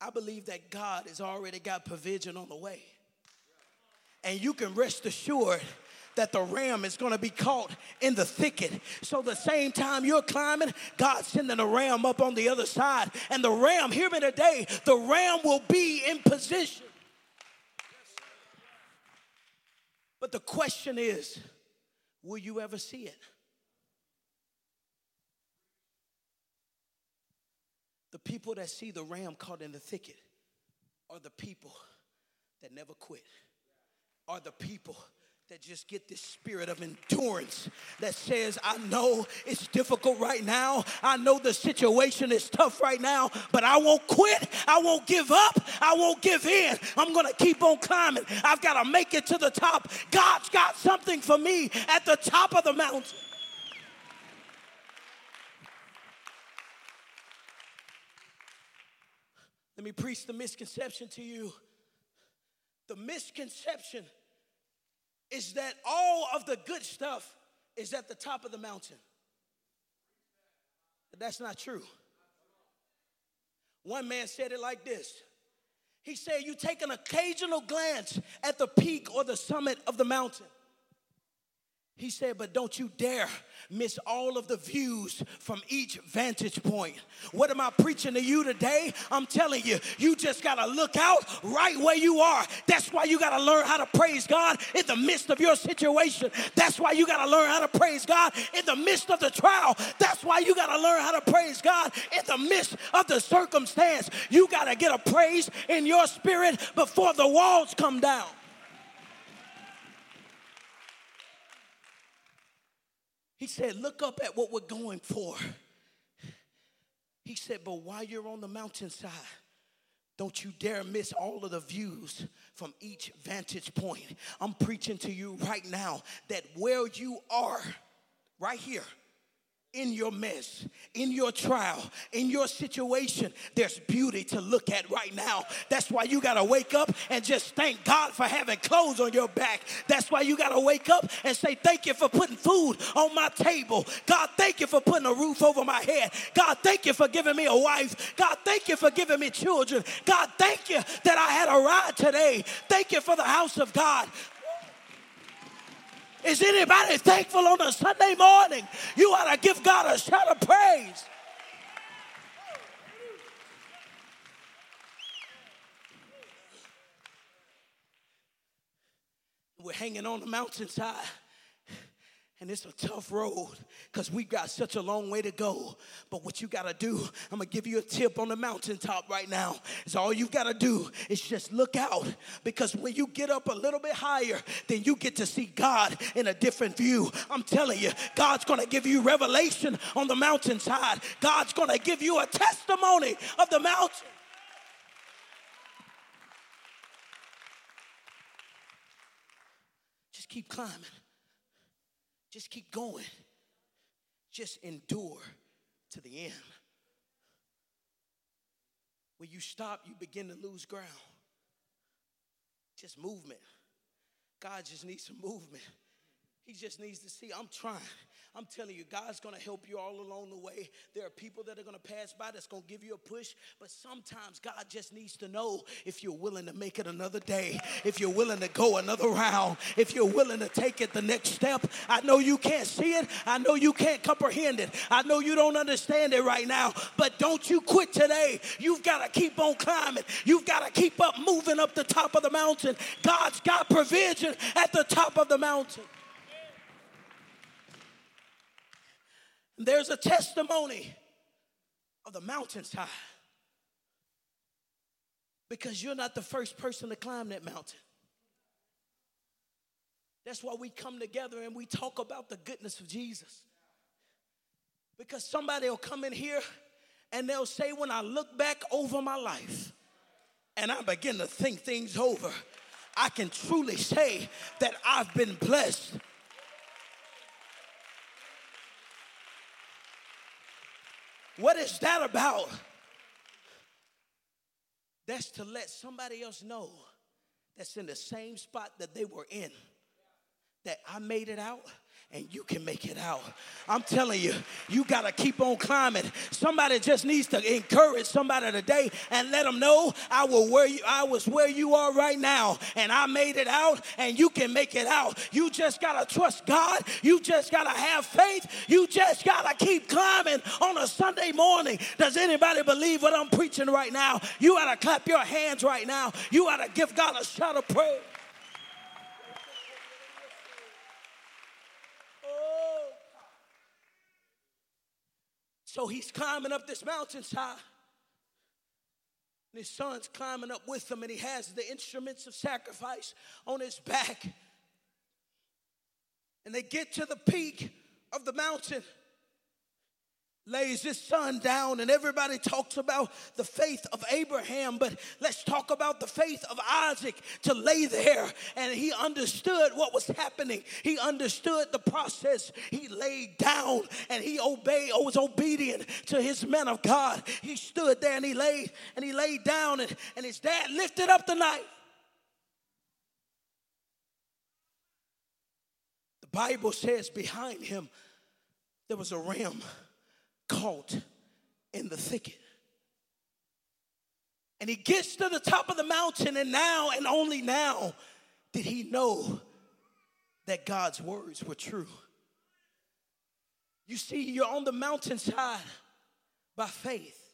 I believe that God has already got provision on the way. And you can rest assured that the ram is going to be caught in the thicket. So the same time you're climbing, God's sending a ram up on the other side. And the ram, hear me today, the ram will be in position. But the question is, will you ever see it? The people that see the ram caught in the thicket are the people that never quit, are the people that just get this spirit of endurance that says, I know it's difficult right now. I know the situation is tough right now, but I won't quit. I won't give up. I won't give in. I'm going to keep on climbing. I've got to make it to the top. God's got something for me at the top of the mountain. Let me preach the misconception to you. The misconception is that all of the good stuff is at the top of the mountain. But that's not true. One man said it like this He said, You take an occasional glance at the peak or the summit of the mountain. He said, but don't you dare miss all of the views from each vantage point. What am I preaching to you today? I'm telling you, you just got to look out right where you are. That's why you got to learn how to praise God in the midst of your situation. That's why you got to learn how to praise God in the midst of the trial. That's why you got to learn how to praise God in the midst of the circumstance. You got to get a praise in your spirit before the walls come down. He said, Look up at what we're going for. He said, But while you're on the mountainside, don't you dare miss all of the views from each vantage point. I'm preaching to you right now that where you are, right here, in your mess, in your trial, in your situation, there's beauty to look at right now. That's why you got to wake up and just thank God for having clothes on your back. That's why you got to wake up and say, Thank you for putting food on my table. God, thank you for putting a roof over my head. God, thank you for giving me a wife. God, thank you for giving me children. God, thank you that I had a ride today. Thank you for the house of God. Is anybody thankful on a Sunday morning? You ought to give God a shout of praise. We're hanging on the mountainside. And it's a tough road because we've got such a long way to go. But what you got to do, I'm going to give you a tip on the mountaintop right now. Is all you got to do is just look out because when you get up a little bit higher, then you get to see God in a different view. I'm telling you, God's going to give you revelation on the mountainside. God's going to give you a testimony of the mountain. Just keep climbing. Just keep going. Just endure to the end. When you stop, you begin to lose ground. Just movement. God just needs some movement. He just needs to see, I'm trying. I'm telling you, God's gonna help you all along the way. There are people that are gonna pass by that's gonna give you a push, but sometimes God just needs to know if you're willing to make it another day, if you're willing to go another round, if you're willing to take it the next step. I know you can't see it, I know you can't comprehend it, I know you don't understand it right now, but don't you quit today. You've gotta keep on climbing, you've gotta keep up moving up the top of the mountain. God's got provision at the top of the mountain. There's a testimony of the mountains high because you're not the first person to climb that mountain. That's why we come together and we talk about the goodness of Jesus. Because somebody will come in here and they'll say, When I look back over my life and I begin to think things over, I can truly say that I've been blessed. What is that about? That's to let somebody else know that's in the same spot that they were in that I made it out and you can make it out. I'm telling you, you got to keep on climbing. Somebody just needs to encourage somebody today and let them know I will where you I was where you are right now and I made it out and you can make it out. You just got to trust God. You just got to have faith. You just got to keep climbing on a Sunday morning. Does anybody believe what I'm preaching right now? You got to clap your hands right now. You got to give God a shout of praise. So he's climbing up this mountainside. And his son's climbing up with him, and he has the instruments of sacrifice on his back. And they get to the peak of the mountain lays his son down, and everybody talks about the faith of Abraham, but let's talk about the faith of Isaac to lay there. And he understood what was happening, he understood the process. He laid down and he obeyed or was obedient to his men of God. He stood there and he laid and he laid down, and, and his dad lifted up the knife. The Bible says behind him there was a ram caught in the thicket. And he gets to the top of the mountain, and now and only now did he know that God's words were true. You see, you're on the mountainside by faith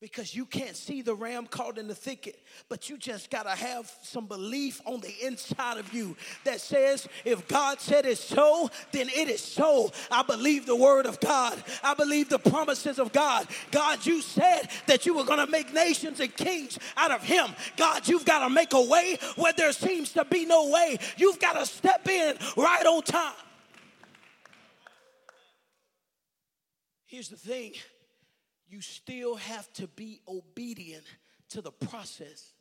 because you can't see the ram caught in the thicket, but you just got to have some belief on the inside of you that says, if God said it's so, then it is so. I believe the word of God, I believe the promises of God. God, you said that you were going to make nations and kings out of him. God, you've got to make a way where there seems to be no way. You've got to step in right on time. Here's the thing you still have to be obedient to the process.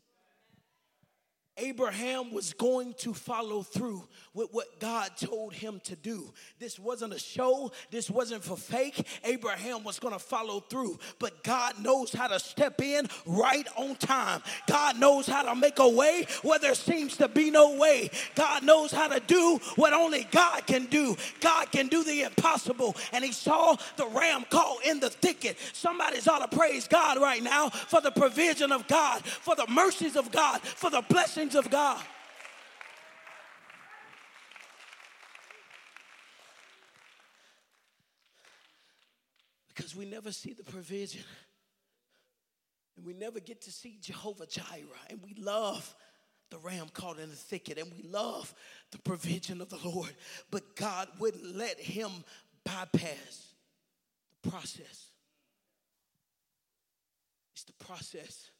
Abraham was going to follow through with what God told him to do. This wasn't a show, this wasn't for fake. Abraham was going to follow through, but God knows how to step in right on time. God knows how to make a way where there seems to be no way. God knows how to do what only God can do. God can do the impossible, and he saw the ram caught in the thicket. Somebody's ought to praise God right now for the provision of God, for the mercies of God, for the blessings of God. Because we never see the provision. And we never get to see Jehovah Jireh. And we love the ram caught in the thicket. And we love the provision of the Lord. But God wouldn't let him bypass the process. It's the process,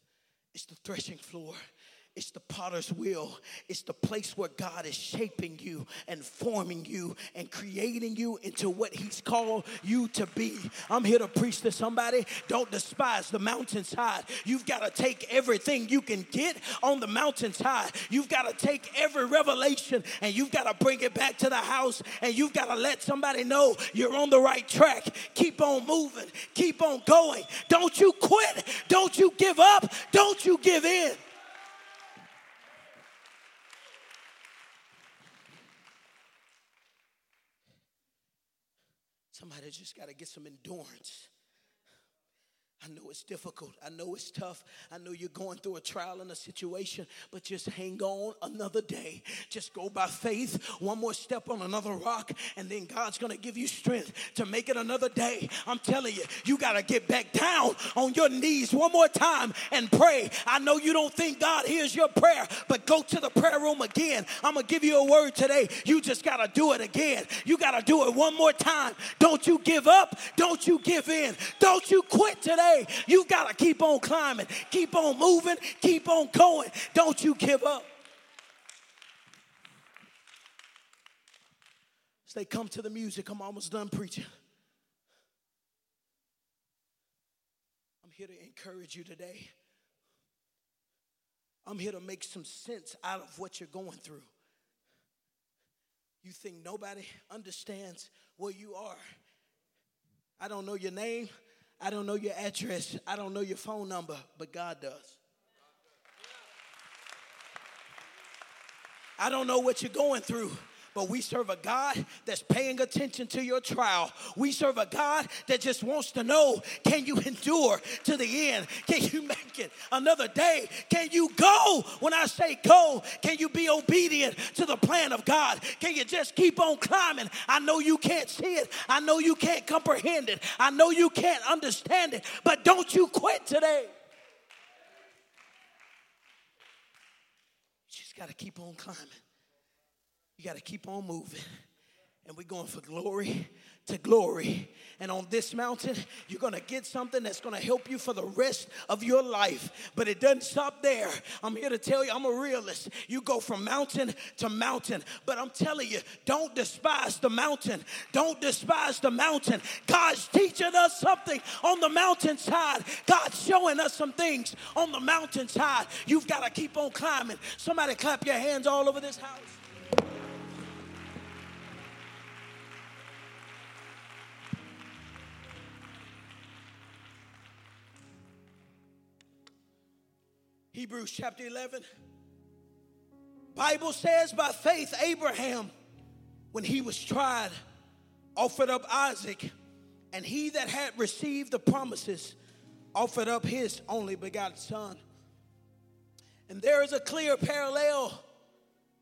it's the threshing floor. It's the potter's wheel. It's the place where God is shaping you and forming you and creating you into what He's called you to be. I'm here to preach to somebody. Don't despise the mountainside. You've got to take everything you can get on the mountainside. You've got to take every revelation and you've got to bring it back to the house and you've got to let somebody know you're on the right track. Keep on moving. Keep on going. Don't you quit. Don't you give up. Don't you give in. Somebody just got to get some endurance. I know it's difficult. I know it's tough. I know you're going through a trial and a situation, but just hang on another day. Just go by faith, one more step on another rock, and then God's going to give you strength to make it another day. I'm telling you, you got to get back down on your knees one more time and pray. I know you don't think God hears your prayer, but go to the prayer room again. I'm going to give you a word today. You just got to do it again. You got to do it one more time. Don't you give up. Don't you give in. Don't you quit today way. You got to keep on climbing, keep on moving, keep on going. Don't you give up. As they come to the music, I'm almost done preaching. I'm here to encourage you today. I'm here to make some sense out of what you're going through. You think nobody understands where you are. I don't know your name. I don't know your address, I don't know your phone number, but God does. I don't know what you're going through, but we serve a God that's paying attention to your trial. We serve a God that just wants to know can you endure to the end? Can you make it another day? Can you go when I say go? Can you be obedient to the plan of God? Can you just keep on climbing? I know you can't see it, I know you can't comprehend it, I know you can't understand it, but don't you quit today. Just got to keep on climbing. You got to keep on moving. And we're going for glory to glory. And on this mountain, you're gonna get something that's gonna help you for the rest of your life. But it doesn't stop there. I'm here to tell you, I'm a realist. You go from mountain to mountain. But I'm telling you, don't despise the mountain. Don't despise the mountain. God's teaching us something on the mountainside. God's showing us some things on the mountainside. You've got to keep on climbing. Somebody clap your hands all over this house. Hebrews chapter 11. Bible says by faith Abraham when he was tried offered up Isaac and he that had received the promises offered up his only begotten son. And there is a clear parallel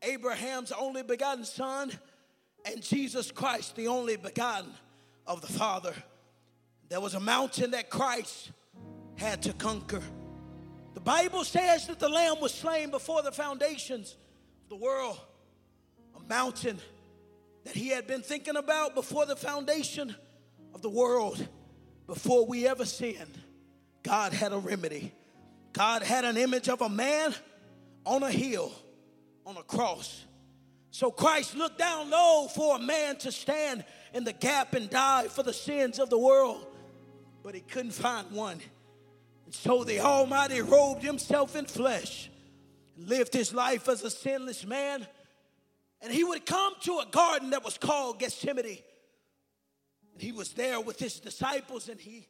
Abraham's only begotten son and Jesus Christ the only begotten of the Father. There was a mountain that Christ had to conquer. The Bible says that the Lamb was slain before the foundations of the world, a mountain that he had been thinking about before the foundation of the world, before we ever sinned. God had a remedy. God had an image of a man on a hill, on a cross. So Christ looked down low for a man to stand in the gap and die for the sins of the world, but he couldn't find one. And so the Almighty robed himself in flesh, lived his life as a sinless man, and he would come to a garden that was called Gethsemane. And he was there with his disciples, and he,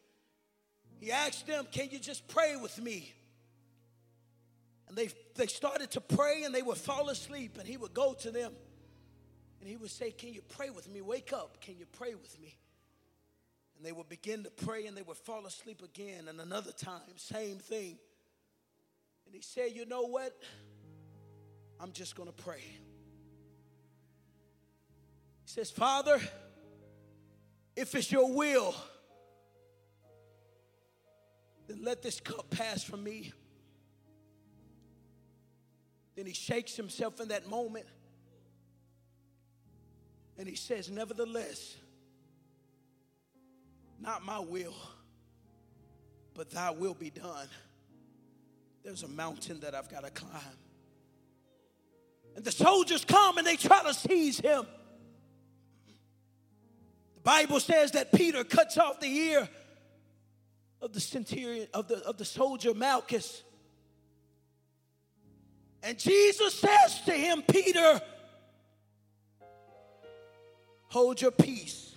he asked them, Can you just pray with me? And they, they started to pray and they would fall asleep, and he would go to them and he would say, Can you pray with me? Wake up. Can you pray with me? And they would begin to pray and they would fall asleep again. And another time, same thing. And he said, You know what? I'm just going to pray. He says, Father, if it's your will, then let this cup pass from me. Then he shakes himself in that moment and he says, Nevertheless, not my will, but thy will be done. There's a mountain that I've got to climb. And the soldiers come and they try to seize him. The Bible says that Peter cuts off the ear of the centurion, of the, of the soldier Malchus. And Jesus says to him, Peter, hold your peace.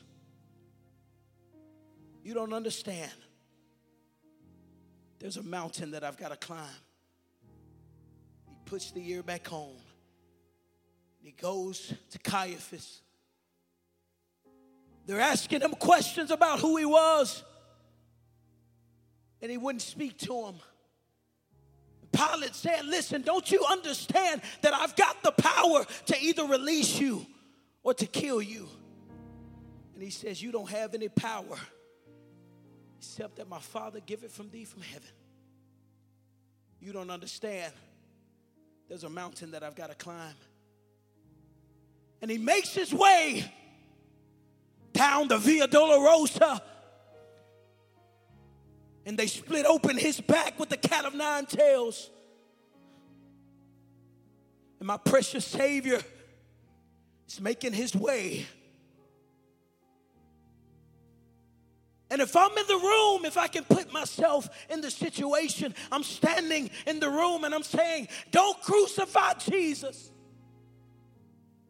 You don't understand. There's a mountain that I've got to climb. He puts the ear back on. He goes to Caiaphas. They're asking him questions about who he was. And he wouldn't speak to him. Pilate said, Listen, don't you understand that I've got the power to either release you or to kill you? And he says, You don't have any power except that my Father give it from thee from heaven. You don't understand. There's a mountain that I've got to climb. And he makes his way down the Via Dolorosa. And they split open his back with the cat of nine tails. And my precious Savior is making his way. And if I'm in the room, if I can put myself in the situation, I'm standing in the room and I'm saying, Don't crucify Jesus.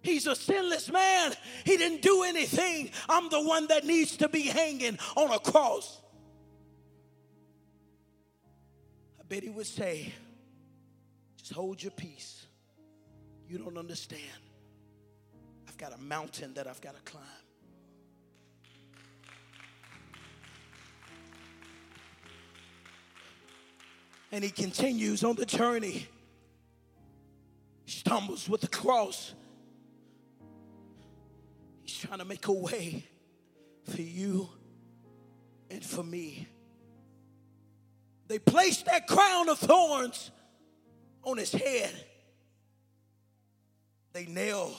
He's a sinless man. He didn't do anything. I'm the one that needs to be hanging on a cross. I bet he would say, Just hold your peace. You don't understand. I've got a mountain that I've got to climb. And he continues on the journey. He stumbles with the cross. He's trying to make a way for you and for me. They placed that crown of thorns on his head. They nail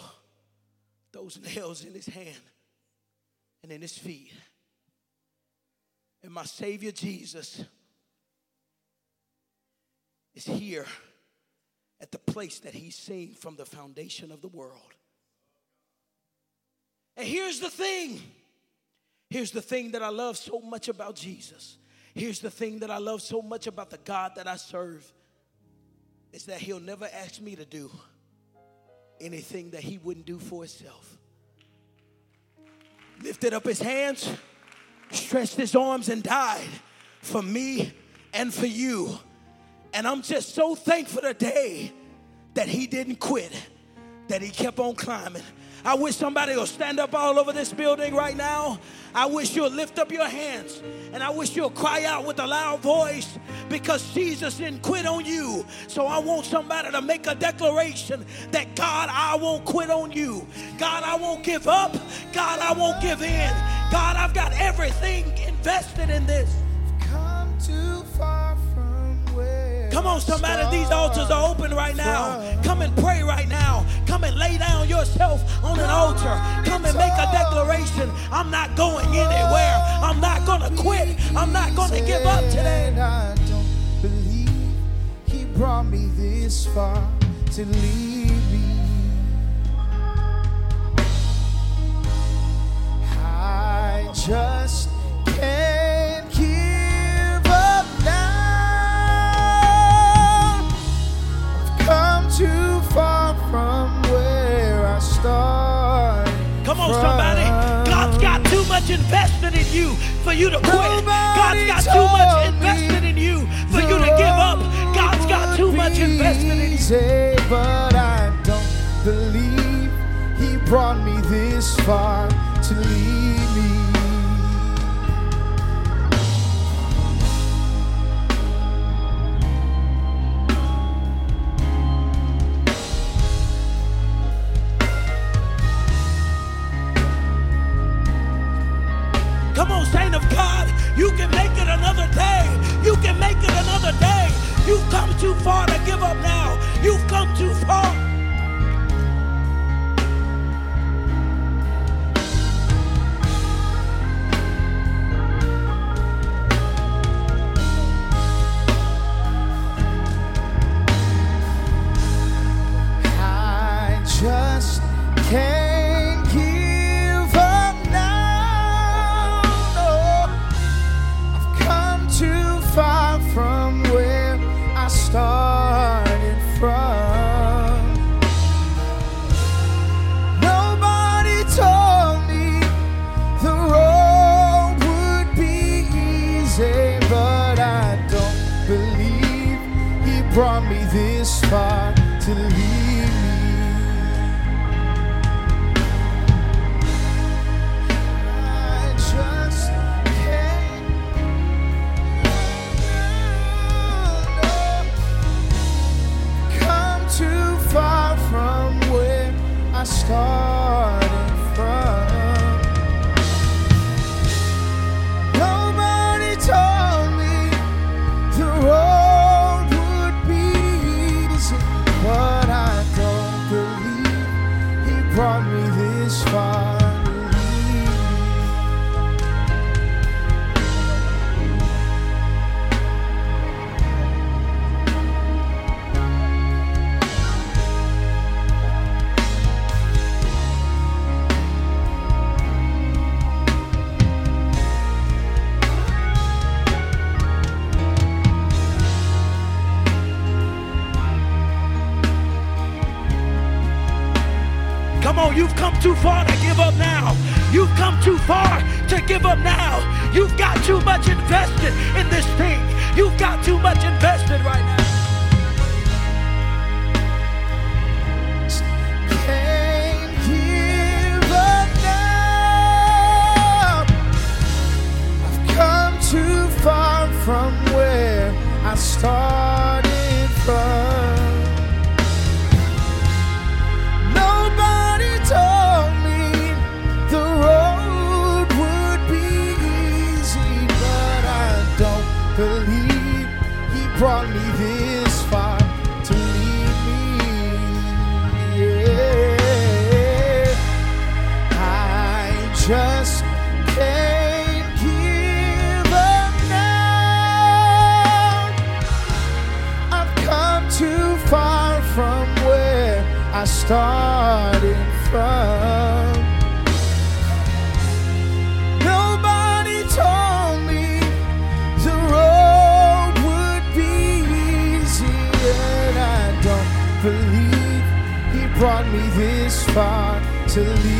those nails in his hand and in his feet. And my Savior Jesus is here at the place that he's seen from the foundation of the world. And here's the thing. Here's the thing that I love so much about Jesus. Here's the thing that I love so much about the God that I serve is that he'll never ask me to do anything that he wouldn't do for himself. Lifted up his hands, stretched his arms, and died for me and for you. And I'm just so thankful today that he didn't quit, that he kept on climbing. I wish somebody will stand up all over this building right now. I wish you'll lift up your hands and I wish you'll cry out with a loud voice because Jesus didn't quit on you. So I want somebody to make a declaration that God, I won't quit on you. God, I won't give up. God, I won't give in. God, I've got everything invested in this. Come too far Come on, somebody, these altars are open right now. Come and pray right now. Come and lay down yourself on an altar. Come and make a declaration. I'm not going anywhere. I'm not going to quit. I'm not going to give up today. I don't believe he brought me this far to leave me. I just much invested in you for you to quit. God's got too much invested in you for you to give up. God's got too much invested in you. But I don't believe he brought me this far to leave You've come too far to give up now. my. give up now. You've got too much invested in this thing. You've got too much invested right now. to leave.